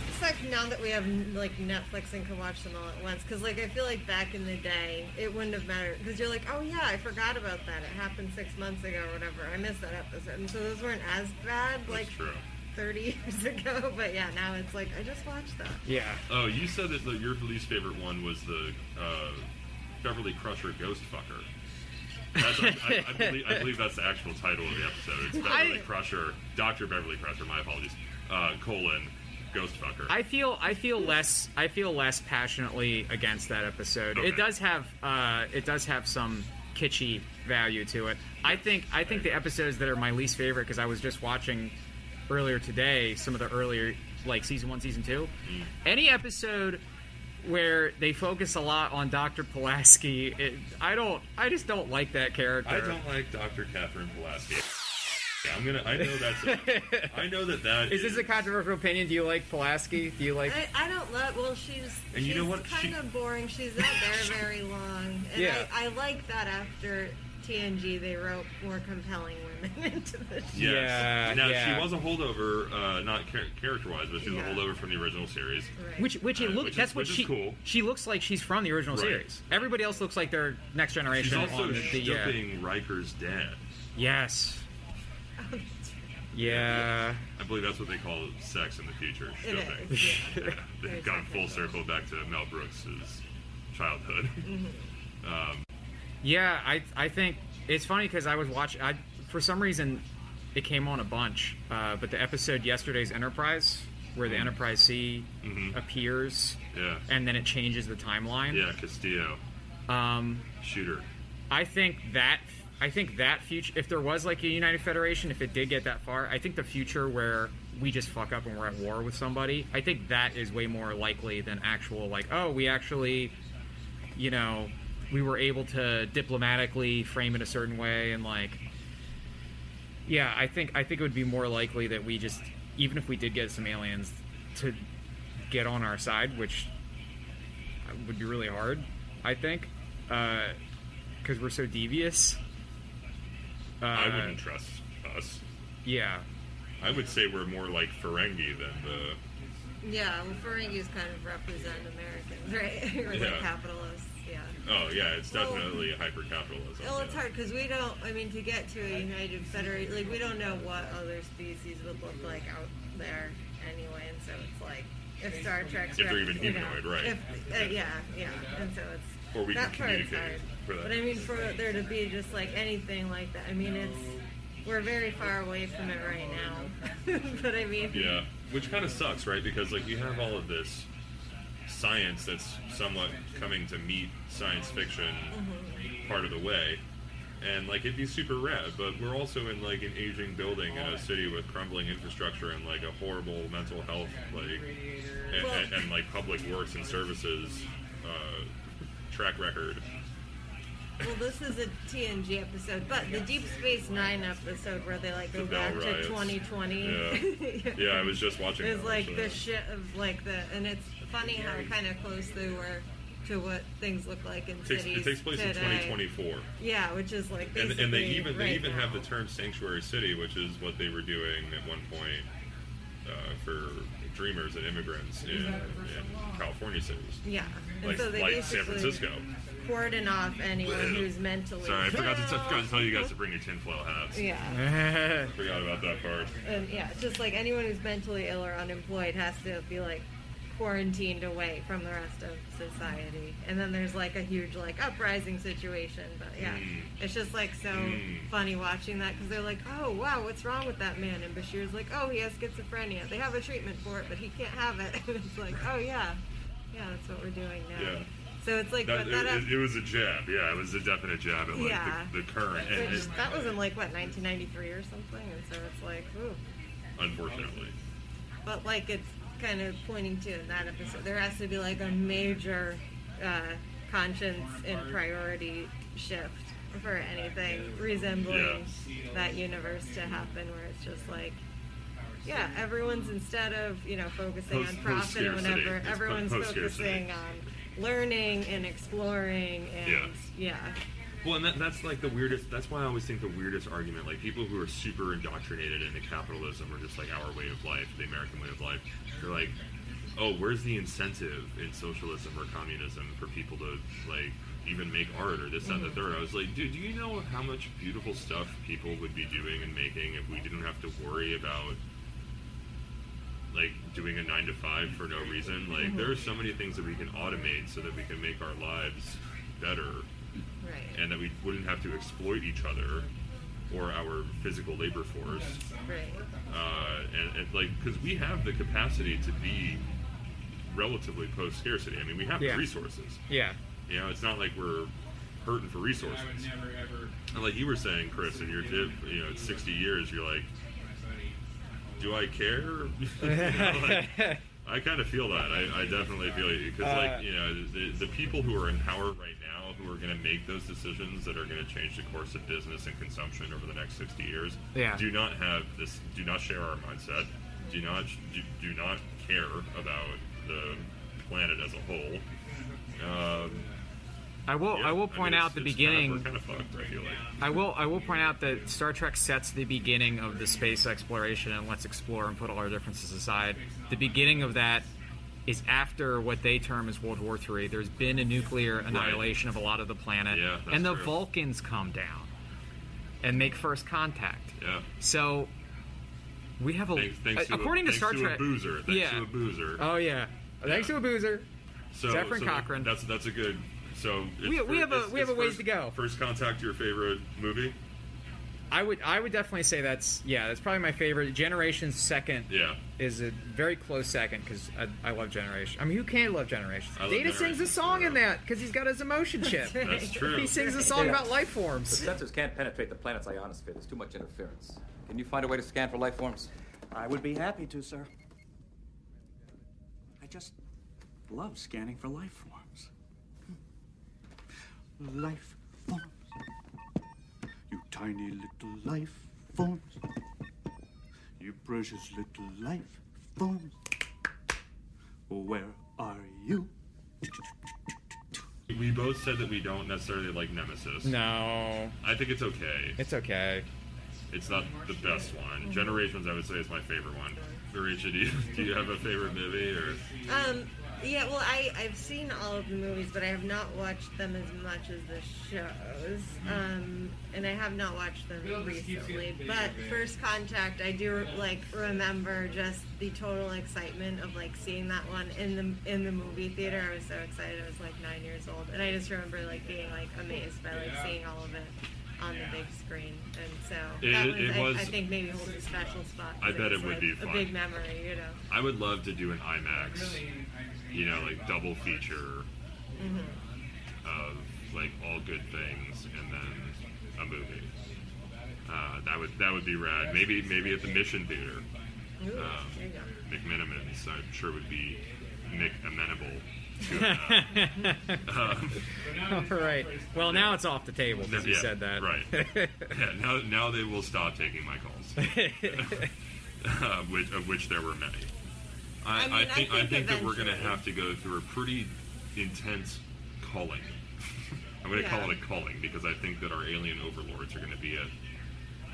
It's like now that we have like Netflix and can watch them all at once. Because like I feel like back in the day, it wouldn't have mattered. Because you're like, oh yeah, I forgot about that. It happened six months ago or whatever. I missed that episode, and so those weren't as bad That's like true. 30 <laughs> years ago. But yeah, now it's like I just watched that. Yeah. Oh, you said that the, your least favorite one was the uh, Beverly Crusher Ghost Fucker. That's, I, I, I, believe, I believe that's the actual title of the episode. It's Beverly I- Crusher, Doctor Beverly Crusher. My apologies. Uh, colon Ghost Fucker. I feel I feel less I feel less passionately against that episode. Okay. It does have uh, it does have some kitschy value to it. I think I think the episodes that are my least favorite because I was just watching earlier today some of the earlier like season one, season two. Mm. Any episode where they focus a lot on Dr. Pulaski, it, I don't I just don't like that character. I don't like Dr. Catherine Pulaski. Yeah, I'm gonna. I know that's. A, I know that that <laughs> Is this a controversial opinion? Do you like Pulaski? Do you like? I, I don't love. Well, she's And you know what? kind She- of boring. She's not there <laughs> very long, and Yeah. I, I like that after TNG they wrote more compelling women <laughs> into the show. Yes. Yeah, Now yeah. she was a holdover, uh, not char- character-wise, but she was Yeah. a holdover from the original series. Right. Which, which it Uh, looks. which is- that's what which is she. cool. She looks like she's from the original Right. series. Everybody else looks like they're next generation. She's generation. also on the, the, uh, stripping Riker's dad. yes. Yeah. I believe that's what they call sex in the future. It stripping. is, yeah. <laughs> Yeah, they've gone full circle back to Mel Brooks' childhood. Mm-hmm. <laughs> Um, Yeah, I I think it's funny because I was watching. I for some reason it came on a bunch, uh, but the episode yesterday's Enterprise, where the Enterprise C appears, Yeah. and then it changes the timeline. Yeah, Castillo. Um, Shooter. I think that I think that future, if there was like a United Federation, if it did get that far, I think the future where we just fuck up and we're at war with somebody, I think that is way more likely than actual like, oh, we actually, you know, we were able to diplomatically frame it a certain way and like, yeah, I think I think it would be more likely that we just, even if we did get some aliens, to get on our side, which would be really hard, I think, because we're so devious. Uh, I wouldn't trust us. Yeah, I would say we're more like Ferengi than the. Yeah, well, Ferengis kind of represent Americans, <laughs> right? or Yeah. like capitalists. Yeah. Oh yeah, it's Well- definitely hyper capitalism. Well, it's hard because we don't. I mean, to get to a United Federation, like we don't know what other species would look like out there anyway, and so it's like if Star Trek's If they're rep- even you know, humanoid, right. If, uh, yeah, yeah, and so it's Or we that can part's communicate hard. for that. But I mean, for there to be just like anything like that, I mean, it's we're very far away from it right now. <laughs> but I mean, Yeah, which kind of sucks, right? Because like you have all of this science that's somewhat coming to meet science fiction Mm-hmm. part of the way, and like it'd be super rad. But we're also in like an aging building in a city with crumbling infrastructure and like a horrible mental health like and, Well- and, and like public works and services uh, track record. Well, this is a TNG episode, but the Deep Space Nine episode where they like go The back Riots. to 2020. Yeah. <laughs> Yeah, I was just watching It's like actually. the shit of like the, and it's funny how kind of close they were to what things look like in It takes, cities it takes place in 2024. Yeah, which is like and, and they even they even now. have the term sanctuary city, which is what they were doing at one point uh, for dreamers and immigrants in, in California cities, Yeah, and like, so they like San Francisco. cordon off anyone who's mentally. Sorry, I forgot to, t- forgot to tell you guys to bring your tinfoil hats. Yeah. <laughs> forgot about that part. And yeah, just like anyone who's mentally ill or unemployed has to be like quarantined away from the rest of society. And then there's like a huge like uprising situation. But yeah, Mm. it's just like so Mm. funny watching that because they're like, oh wow, what's wrong with that man? And Bashir's like, oh, he has schizophrenia. They have a treatment for it, but he can't have it. <laughs> And it's like, oh yeah, yeah, that's what we're doing now. Yeah. So it's like, That, but that. it, it, it was a jab. Yeah, it was a definite jab at like Yeah. the, the current. And, which, and- that was in like what 1993 or something, and so it's like, ooh. unfortunately. But like it's kind of pointing to in that episode, there has to be like a major uh, conscience and priority shift for anything resembling that universe to happen, where it's just like. Yeah, everyone's instead of you know focusing Post- on profit or whatever, everyone's focusing on learning and exploring and Yeah. yeah. Well, and that, that's like the weirdest. That's why I always think the weirdest argument, like people who are super indoctrinated into capitalism or just like our way of life, the American way of life, they're like, oh, where's the incentive in socialism or communism for people to like even make art or this, that, and the mm-hmm. third? I was like, dude, do you know how much beautiful stuff people would be doing and making if we didn't have to worry about like doing a nine to five for no reason? Like, mm-hmm. there are so many things that we can automate so that we can make our lives better Right. and that we wouldn't have to exploit each other or our physical labor force. Right. Uh, and, and like, because we have the capacity to be relatively post scarcity. I mean, we have Yeah. the resources. Yeah. You know, it's not like we're hurting for resources. Never, and like you were saying, Chris, in your tip, you know, it's 60 years, you're like, do I care? <laughs> You know, like, <laughs> I kind of feel that. I, I definitely feel you because, Uh, like, you know, the, the people who are in power right now, who are going to make those decisions that are going to change the course of business and consumption over the next 60 years, Yeah. do not have this. Do not share our mindset. Do not do, do not care about the planet as a whole. Um, I will. yeah, I will mean, point it's- out the beginning. Kind of, kind of. I like. I will. I will point out that Star Trek sets the beginning of the space exploration and let's explore and put all our differences aside. The beginning of that is after what they term as World War III. There's been a nuclear annihilation of a lot of the planet, Yeah, and the true. Vulcans come down and make first contact. Yeah. So we have a. Thanks, thanks to according a, to Star thanks Trek, to a boozer. Thanks yeah. to a boozer. Oh yeah. Thanks to a boozer. so, Zefram so Cochrane. That's that's a good So it's We- we fir- have a- we have a ways first, to go. First Contact, your favorite movie? I would I would definitely say that's yeah that's probably my favorite. Generations second Yeah. is a very close second because I, I love Generation. I mean, who can't love Generations? I love Data sings a Generations, song in that because he's got his emotion chip. That's true. <laughs> He sings a song Yeah. about life forms. The sensors can't penetrate the planet's ionosphere. There's too much interference. Can you find a way to scan for life forms? I would be happy to, sir. I just love scanning for life forms. Hmm. Life forms. You tiny little life forms. You precious little life forms. Where are you? We both said that we don't necessarily like Nemesis. No, I think it's okay. it's okay. It's not the best one. Generations, I would say, is my favorite one. Marietje, do you, do you have a favorite movie or? Um, yeah, well, I, I've seen all of the movies, but I have not watched them as much as the shows. Um, and I have not watched them recently. But First Contact, I do like remember just the total excitement of like seeing that one in the in the movie theater. I was so excited. I was like nine years old, and I just remember like being like amazed by like seeing all of it on the big screen. And so It- that was, it I, was- I think maybe holds a special spot. I bet was, it would like, be a big memory, you know. I would love to do an IMAX, you know, like double feature Mhm. of like all good things and then a movie. Uh, that would that would be rad. Maybe maybe at the Mission Theater. Ooh, Um, there you go. McMenamins, I'm sure would be Mick amenable to <laughs> that. um, All right. Well, now it's off the table because you said that. Right. <laughs> yeah, now, now they will stop taking my calls, <laughs> uh, which, of which there were many. I, I mean, I think, I think think that we're going to have to go through a pretty intense culling. <laughs> I'm going to call it a culling because I think that our alien overlords are going to be a,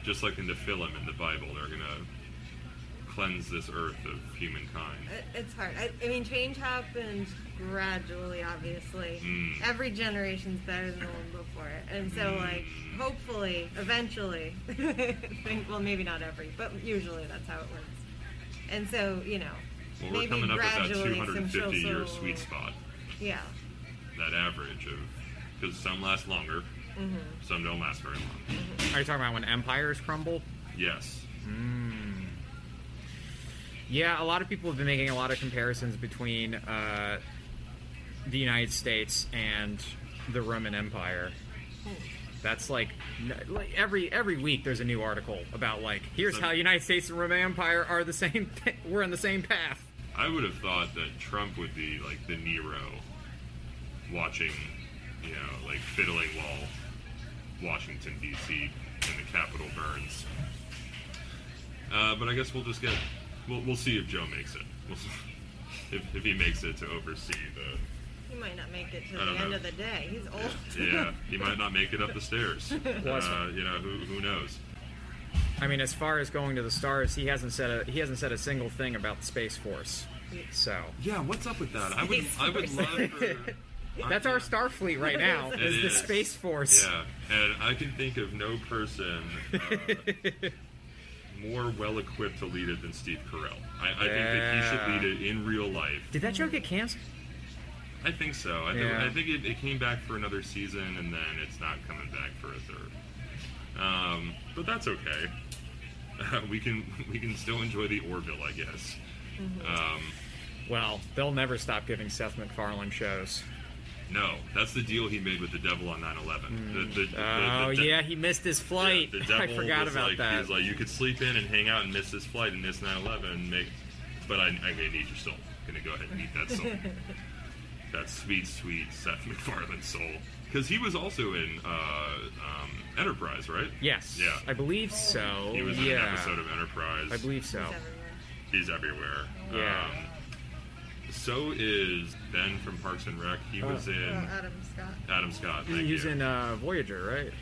just like in the film in the Bible, they're going to cleanse this earth of humankind. It- It's hard. I, I mean, change happens gradually, obviously. Mm. Every generation's better than the one before it. And so, like, hopefully, eventually, <laughs> think, well, maybe not every, but usually that's how it works. And so, you know, Well, we're maybe coming up at that gradually some 250 year social- sweet spot. Yeah. That average of because some last longer, Mhm. some don't last very long. Are you talking about when empires crumble? Yes. Mm. Yeah, a lot of people have been making a lot of comparisons between uh, the United States and the Roman Empire. That's like, like every every week there's a new article about like here's So- how United States and Roman Empire are the same. <laughs> We're on the same path. I would have thought that Trump would be like the Nero, watching, you know, like fiddling while Washington D.C. and the Capitol burns. Uh, but I guess we'll just get, we'll, we'll see if Joe makes it. We'll <laughs> if, if he makes it to oversee the. He might not make it to I the don't end know. of the day. He's old. Yeah, he might not make it up the stairs. <laughs> Uh, you know, who, who knows? I mean, as far as going to the stars, he hasn't said a he hasn't said a single thing about the Space Force. So Yeah, what's up with that? I would, Space I would love for. <laughs> that's our Starfleet right now. <laughs> It is the. Space Force. Yeah, and I can think of no person uh, more well equipped to lead it than Steve Carell. I, I think that he should lead it in real life. Did that show get canceled? I think so. I, think Yeah. I think it, it came back for another season, and then it's not coming back for a third. Um, but that's okay. <laughs> we can we can still enjoy the Orville, I guess. Um, Well, they'll never stop giving Seth MacFarlane shows. no, that's the deal he made with the devil on 9/11. The- the- the- oh the- the- yeah, he missed his flight. The <laughs> I devil forgot was about like, that. He was like, you could sleep in and hang out and miss this flight and miss 9/11, make, but I, I may need your soul. I'm gonna go ahead and eat that soul. <laughs> that sweet, sweet Seth MacFarlane soul. Because he was also in uh, um, Enterprise, right? yes, Yeah. I believe so. He was in yeah. an episode of Enterprise. I believe so. He's everywhere. Yeah. Um, so is Ben from Parks and Rec. He was Oh. in Oh, Adam Scott. Adam Scott. Thank He's you. in uh, Voyager, right?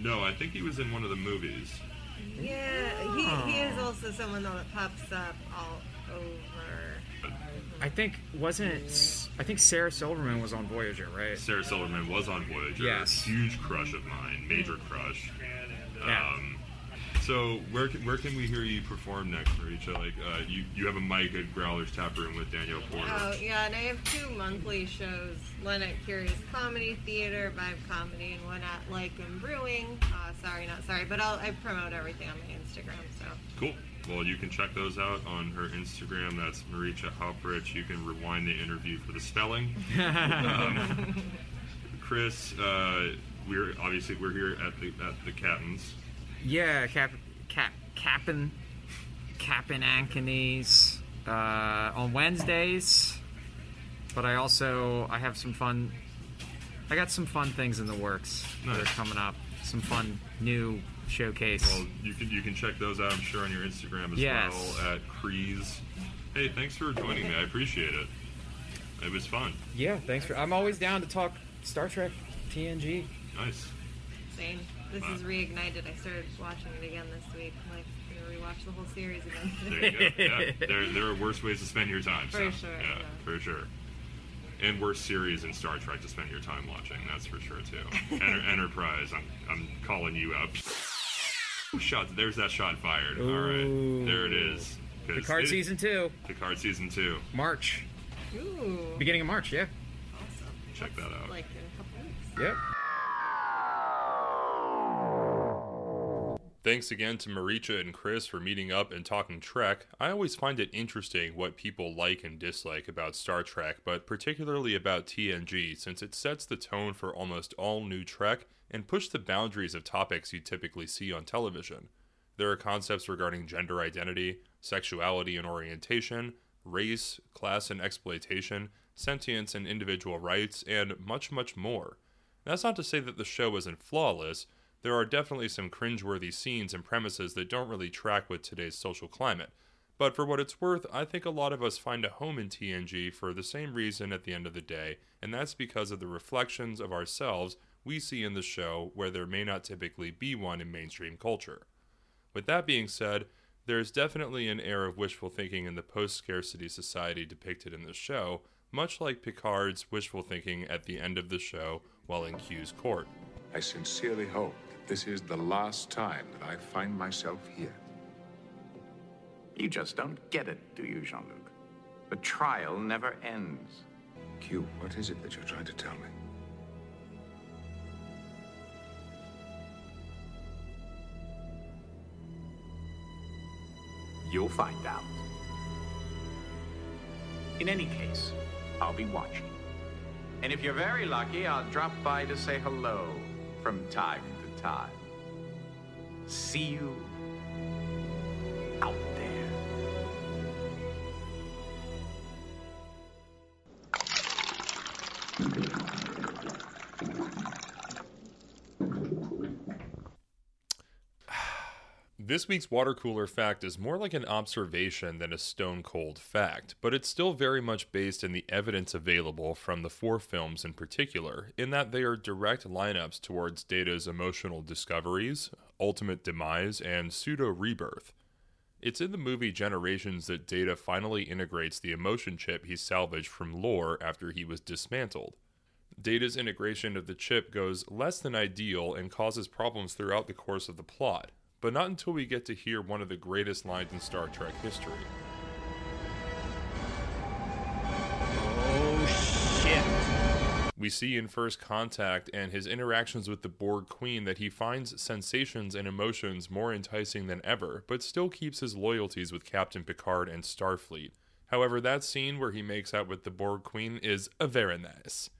No, I think he was in one of the movies. Yeah, he, he is also someone that pops up all over. I think wasn't it? I think Sarah Silverman was on Voyager, right? Sarah Silverman was on Voyager. Yes. Huge crush of mine. Major crush. Yeah. Um, So where can, where can we hear you perform next, Marietje? Like uh, you you have a mic at Growler's Tap Room with Danielle Porter. Oh yeah, and I have two monthly shows: one at Curious Comedy Theater, Vibe Comedy, and one at Like and Brewing. Uh, sorry, not sorry, but I'll, I promote everything on my Instagram. So Cool. Well, you can check those out on her Instagram. That's Marietje Hauprich. You can rewind the interview for the spelling. <laughs> um, Chris, uh, we're obviously we're here at the at the Captain's. Yeah, Cap, Cap, Cap'n, Cap'n Ankeney's uh, on Wednesdays. But I also I have some fun. I got some fun things in the works that are coming up. Some fun new showcase. Well, you can you can check those out. I'm sure on your Instagram as Yes. well at Crees. Hey, thanks for joining me. I appreciate it. It was fun. yeah, thanks for. I'm always down to talk Star Trek, TNG. Nice. same. This is reignited. I started watching it again this week. I'm like gonna rewatch the whole series again. <laughs> There you go. Yeah, there, there are worse ways to spend your time. For so, sure, Yeah, yeah. for sure. And worse series in Star Trek to spend your time watching. That's for sure too. <laughs> Enter- Enterprise. I'm I'm calling you out. Shot. There's that shot fired. All right. There it is. Picard it- season two, Picard season two. March, Ooh, beginning of March. Yeah. Awesome. Check that out. like in a couple weeks. Yep. Thanks again to Marietje and Chris for meeting up and talking Trek. I always find it interesting what people like and dislike about Star Trek, but particularly about TNG, since it sets the tone for almost all new Trek and push the boundaries of topics you typically see on television. There are concepts regarding gender identity, sexuality and orientation, race, class and exploitation, sentience and individual rights, and much, much more. That's not to say that the show isn't flawless. There are definitely some cringeworthy scenes and premises that don't really track with today's social climate. But for what it's worth, I think a lot of us find a home in TNG for the same reason at the end of the day, and that's because of the reflections of ourselves we see in the show where there may not typically be one in mainstream culture. With that being said, there is definitely an air of wishful thinking in the post scarcity society depicted in the show, much like Picard's wishful thinking at the end of the show while in Q's court. I sincerely hope this is the last time that I find myself here. You just don't get it, do you, Jean Luc? The trial never ends. Q, what is it that you're trying to tell me? You'll find out. In any case, I'll be watching. And if you're very lucky, I'll drop by to say hello from time to time. See you out there. <clears throat> This week's water cooler fact is more like an observation than a stone cold fact, but it's still very much based in the evidence available from the four films in particular, in that they are direct lineups towards Data's emotional discoveries, ultimate demise, and pseudo rebirth. It's in the movie Generations that Data finally integrates the emotion chip he salvaged from Lore after he was dismantled. Data's integration of the chip goes less than ideal and causes problems throughout the course of the plot, but not until we get to hear one of the greatest lines in Star Trek history. Oh shit. We see in First Contact and his interactions with the Borg Queen that he finds sensations and emotions more enticing than ever, but still keeps his loyalties with Captain Picard and Starfleet. However, that scene where he makes out with the Borg Queen is a very nice.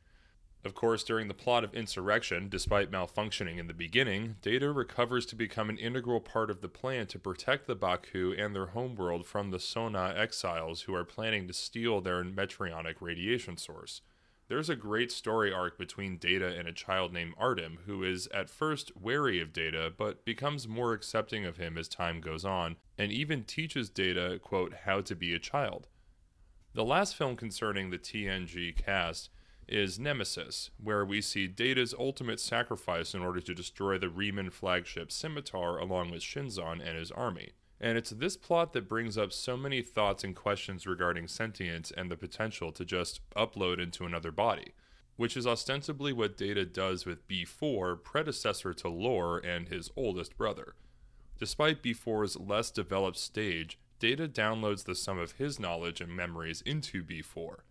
Of course, during the plot of Insurrection, despite malfunctioning in the beginning, Data recovers to become an integral part of the plan to protect the Ba'ku and their homeworld from the Son'a exiles who are planning to steal their metrionic radiation source. There's a great story arc between Data and a child named Artim, who is at first wary of Data, but becomes more accepting of him as time goes on, and even teaches Data, quote, how to be a child. The last film concerning the TNG cast is Nemesis, where we see Data's ultimate sacrifice in order to destroy the Reman flagship Scimitar along with Shinzon and his army. And it's this plot that brings up so many thoughts and questions regarding sentience and the potential to just upload into another body, which is ostensibly what Data does with B4, predecessor to Lore and his oldest brother. Despite B4's less developed stage, Data downloads the sum of his knowledge and memories into B4.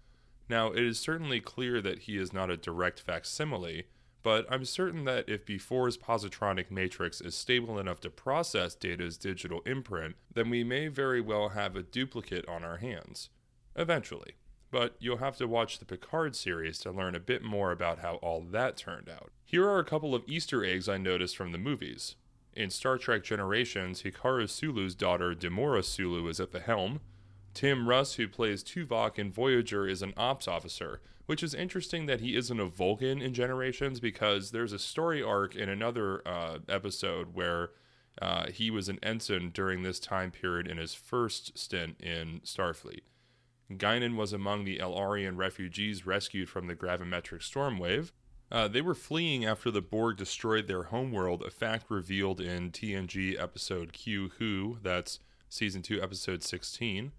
Now, it is certainly clear that he is not a direct facsimile, but I'm certain that if B4's positronic matrix is stable enough to process Data's digital imprint, then we may very well have a duplicate on our hands. Eventually. But you'll have to watch the Picard series to learn a bit more about how all that turned out. Here are a couple of Easter eggs I noticed from the movies. In Star Trek Generations, Hikaru Sulu's daughter Demora Sulu is at the helm. Tim Russ, who plays Tuvok in Voyager, is an ops officer, which is interesting that he isn't a Vulcan in Generations because there's a story arc in another uh, episode where uh, he was an ensign during this time period in his first stint in Starfleet. Guinan was among the El-Aurian refugees rescued from the gravimetric stormwave. Uh, they were fleeing after the Borg destroyed their homeworld, a fact revealed in TNG episode Q Who, that's season 2, episode 16.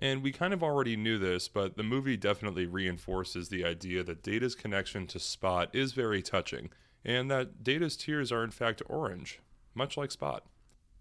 And we kind of already knew this, but the movie definitely reinforces the idea that Data's connection to Spot is very touching, and that Data's tears are in fact orange, much like Spot.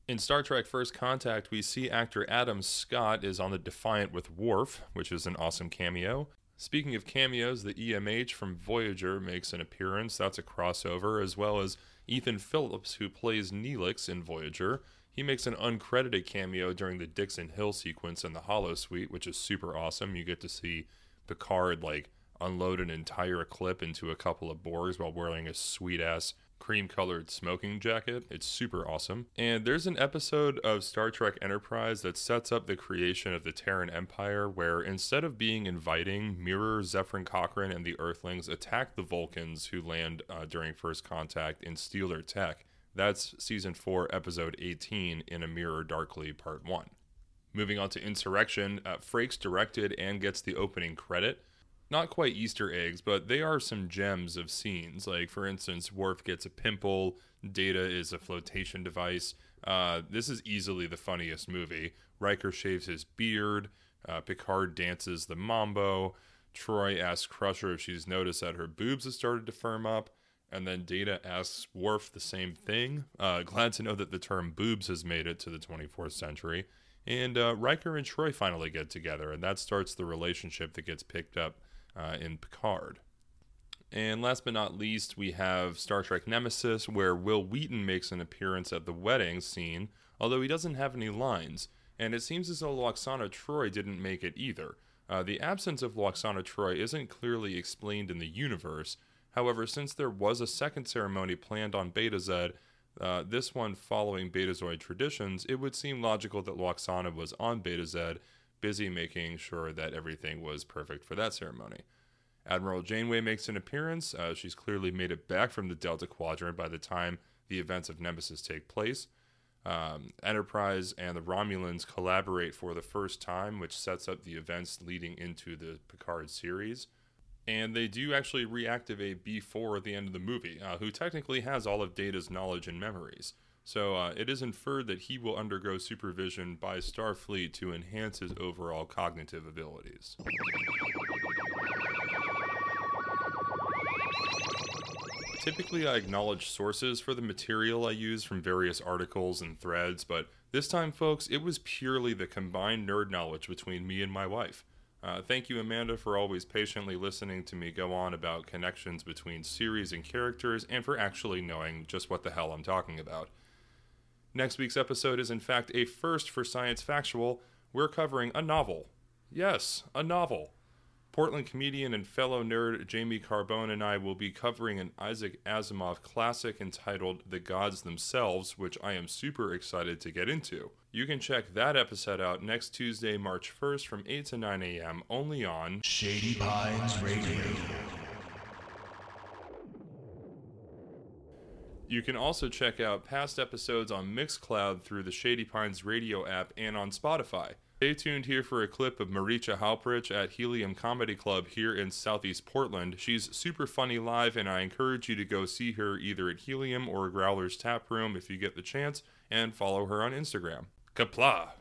In Star Trek First Contact, we see actor Adam Scott is on the Defiant with Worf, which is an awesome cameo. Speaking of cameos, the EMH from Voyager makes an appearance. That's a crossover, as well as Ethan Phillips, who plays Neelix in Voyager. He makes an uncredited cameo during the Dixon Hill sequence in the holosuite, which is super awesome. You get to see Picard like unload an entire clip into a couple of Borgs while wearing a sweet ass cream colored smoking jacket. It's super awesome. And there's an episode of Star Trek Enterprise that sets up the creation of the Terran Empire, where instead of being inviting, Mirror, Zefram Cochrane, and the Earthlings attack the Vulcans who land uh, during First Contact and steal their tech. That's season 4, episode 18 in A Mirror Darkly, part 1. Moving on to Insurrection, uh, Frakes directed and gets the opening credit not quite Easter eggs, but they are some gems of scenes. Like, for instance, Worf gets a pimple, Data is a flotation device. Uh, this is easily the funniest movie. Riker shaves his beard, uh, Picard dances the mambo, Troi asks Crusher if she's noticed that her boobs have started to firm up. And then Data asks Worf the same thing. Uh, glad to know that the term boobs has made it to the 24th century. And uh, Riker and Troi finally get together, and that starts the relationship that gets picked up uh, in Picard. And last but not least, we have Star Trek Nemesis, where Wil Wheaton makes an appearance at the wedding scene, although he doesn't have any lines. And it seems as though Lwaxana Troi didn't make it either. Uh, the absence of Lwaxana Troi isn't clearly explained in the universe. However, since there was a second ceremony planned on Betazed, uh, this one following Betazoid traditions, it would seem logical that Lwaxana was on Betazed busy making sure that everything was perfect for that ceremony. Admiral Janeway makes an appearance. Uh, she's clearly made it back from the Delta Quadrant by the time the events of Nemesis take place. Um, Enterprise and the Romulans collaborate for the first time, which sets up the events leading into the Picard series. And they do actually reactivate B4 at the end of the movie, uh, who technically has all of Data's knowledge and memories. So uh, it is inferred that he will undergo supervision by Starfleet to enhance his overall cognitive abilities. Typically, I acknowledge sources for the material I use from various articles and threads, but this time, folks, it was purely the combined nerd knowledge between me and my wife. Uh, thank you, Amanda, for always patiently listening to me go on about connections between series and characters and for actually knowing just what the hell I'm talking about. Next week's episode is, in fact, a first for Science Factual. We're covering a novel. Yes, a novel. Portland comedian and fellow nerd Jamie Carbone and I will be covering an Isaac Asimov classic entitled The Gods Themselves, which I am super excited to get into. You can check that episode out next Tuesday, March 1st from 8 to 9 a.m. only on Shady Pines Radio. You can also check out past episodes on Mixcloud through the Shady Pines radio app and on Spotify. Stay tuned here for a clip of Marietje Hauprich at Helium Comedy Club here in Southeast Portland. She's super funny live, and I encourage you to go see her either at Helium or Growler's Tap Room if you get the chance, and follow her on Instagram. Qapla'!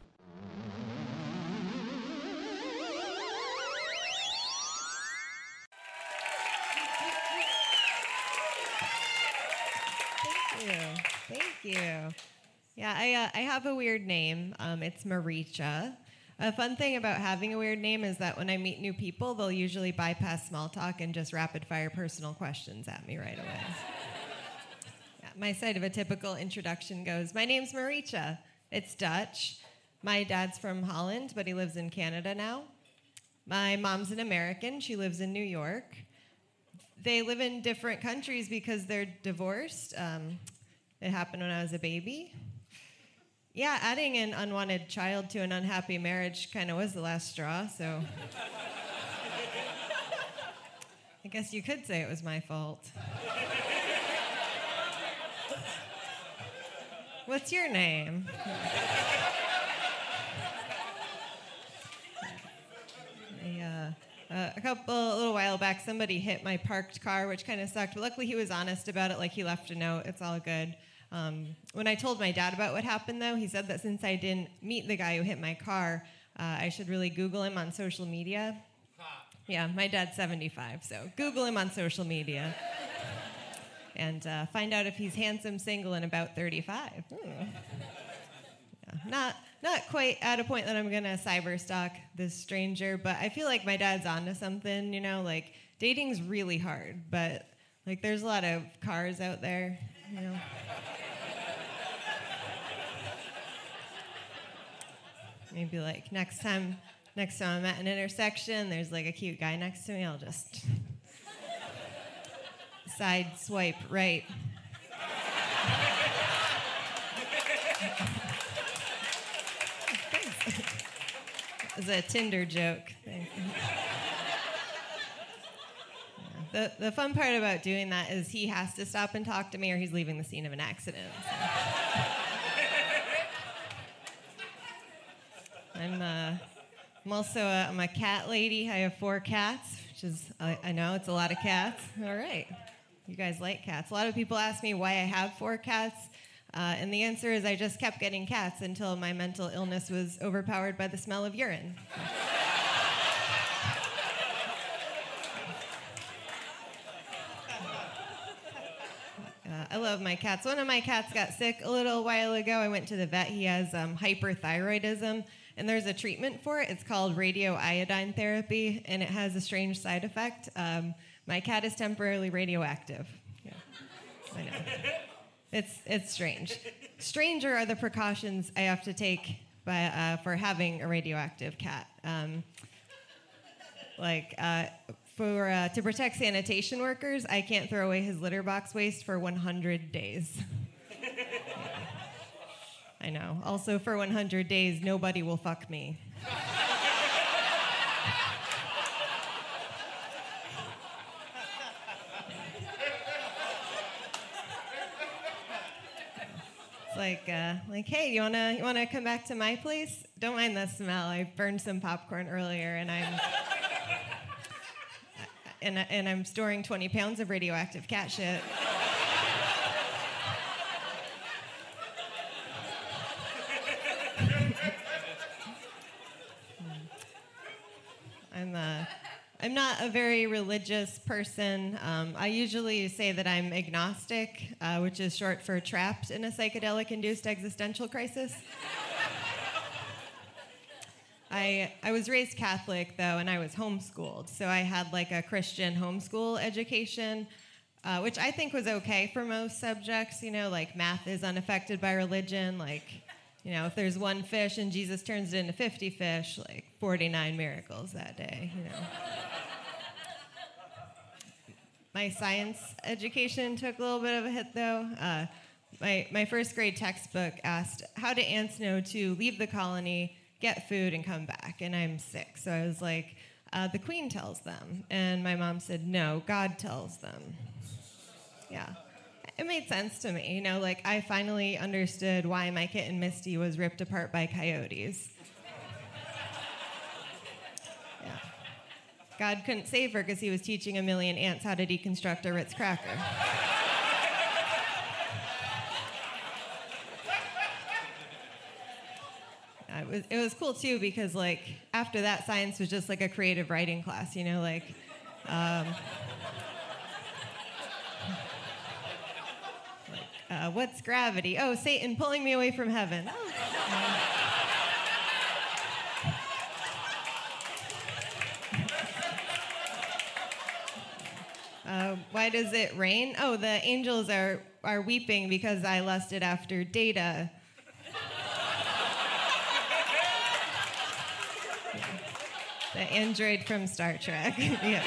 Thank you. Thank you. Yeah, I, uh, I have a weird name. Um, it's Marietje. A fun thing about having a weird name is that when I meet new people, they'll usually bypass small talk and just rapid fire personal questions at me right away. <laughs> yeah, my side of a typical introduction goes My name's Marietje. It's Dutch. My dad's from Holland, but he lives in Canada now. My mom's an American. She lives in New York. They live in different countries because they're divorced. Um, it happened when I was a baby. Yeah, adding an unwanted child to an unhappy marriage kind of was the last straw, so. <laughs> I guess you could say it was my fault. What's your name? <laughs> Yeah. Uh, a couple, a little while back, somebody hit my parked car, which kind of sucked. But luckily, he was honest about it. Like he left a note. It's all good. Um, when I told my dad about what happened, though, he said that since I didn't meet the guy who hit my car, uh, I should really Google him on social media. Yeah, my dad's 75, so Google him on social media <laughs> and uh, find out if he's handsome, single, and about 35. Hmm. Yeah, not not quite at a point that I'm gonna cyber stalk this stranger, but I feel like my dad's onto something. You know, like dating's really hard, but like there's a lot of cars out there. You know. Maybe like next time, next time I'm at an intersection, there's like a cute guy next to me. I'll just side swipe right. It's a Tinder joke. The, the fun part about doing that is he has to stop and talk to me or he's leaving the scene of an accident. I'm, uh, I'm also a, I'm a cat lady. I have four cats, which is, I, I know it's a lot of cats. All right. You guys like cats. A lot of people ask me why I have four cats. Uh, and the answer is I just kept getting cats until my mental illness was overpowered by the smell of urine. <laughs> Uh, I love my cats. One of my cats got sick a little while ago. I went to the vet. He has um, hyperthyroidism, and there's a treatment for it. It's called radioiodine therapy, and it has a strange side effect. Um, my cat is temporarily radioactive. Yeah, I know. It's it's strange. Stranger are the precautions I have to take by, uh, for having a radioactive cat. Um, like uh, for uh, to protect sanitation workers, I can't throw away his litter box waste for 100 days. <laughs> I know. Also, for 100 days, nobody will fuck me. It's like, uh, like, hey, you wanna you wanna come back to my place? Don't mind the smell. I burned some popcorn earlier, and I'm <laughs> and and I'm storing 20 pounds of radioactive cat shit. I'm uh, I'm not a very religious person. Um, I usually say that I'm agnostic, uh, which is short for trapped in a psychedelic induced existential crisis. I, I was raised Catholic, though, and I was homeschooled. So I had like a Christian homeschool education, uh, which I think was okay for most subjects. You know, like math is unaffected by religion. Like, you know, if there's one fish and Jesus turns it into 50 fish, like 49 miracles that day, you know. My science education took a little bit of a hit, though. Uh, my, my first grade textbook asked, How do ants know to leave the colony, get food, and come back? And I'm sick. So I was like, uh, The queen tells them. And my mom said, No, God tells them. Yeah. It made sense to me. You know, like I finally understood why my kitten Misty was ripped apart by coyotes. Yeah. God couldn't save her because he was teaching a million ants how to deconstruct a Ritz cracker. it was it was cool too because like after that science was just like a creative writing class you know like um, Uh, what's gravity? Oh, Satan pulling me away from heaven. Oh. Uh, why does it rain? Oh, the angels are, are weeping because I lusted after data. the android from Star Trek. <laughs> yeah.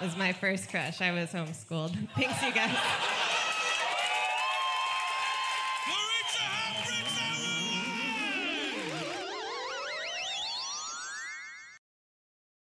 Was my first crush. I was homeschooled. <laughs> Thanks, you guys.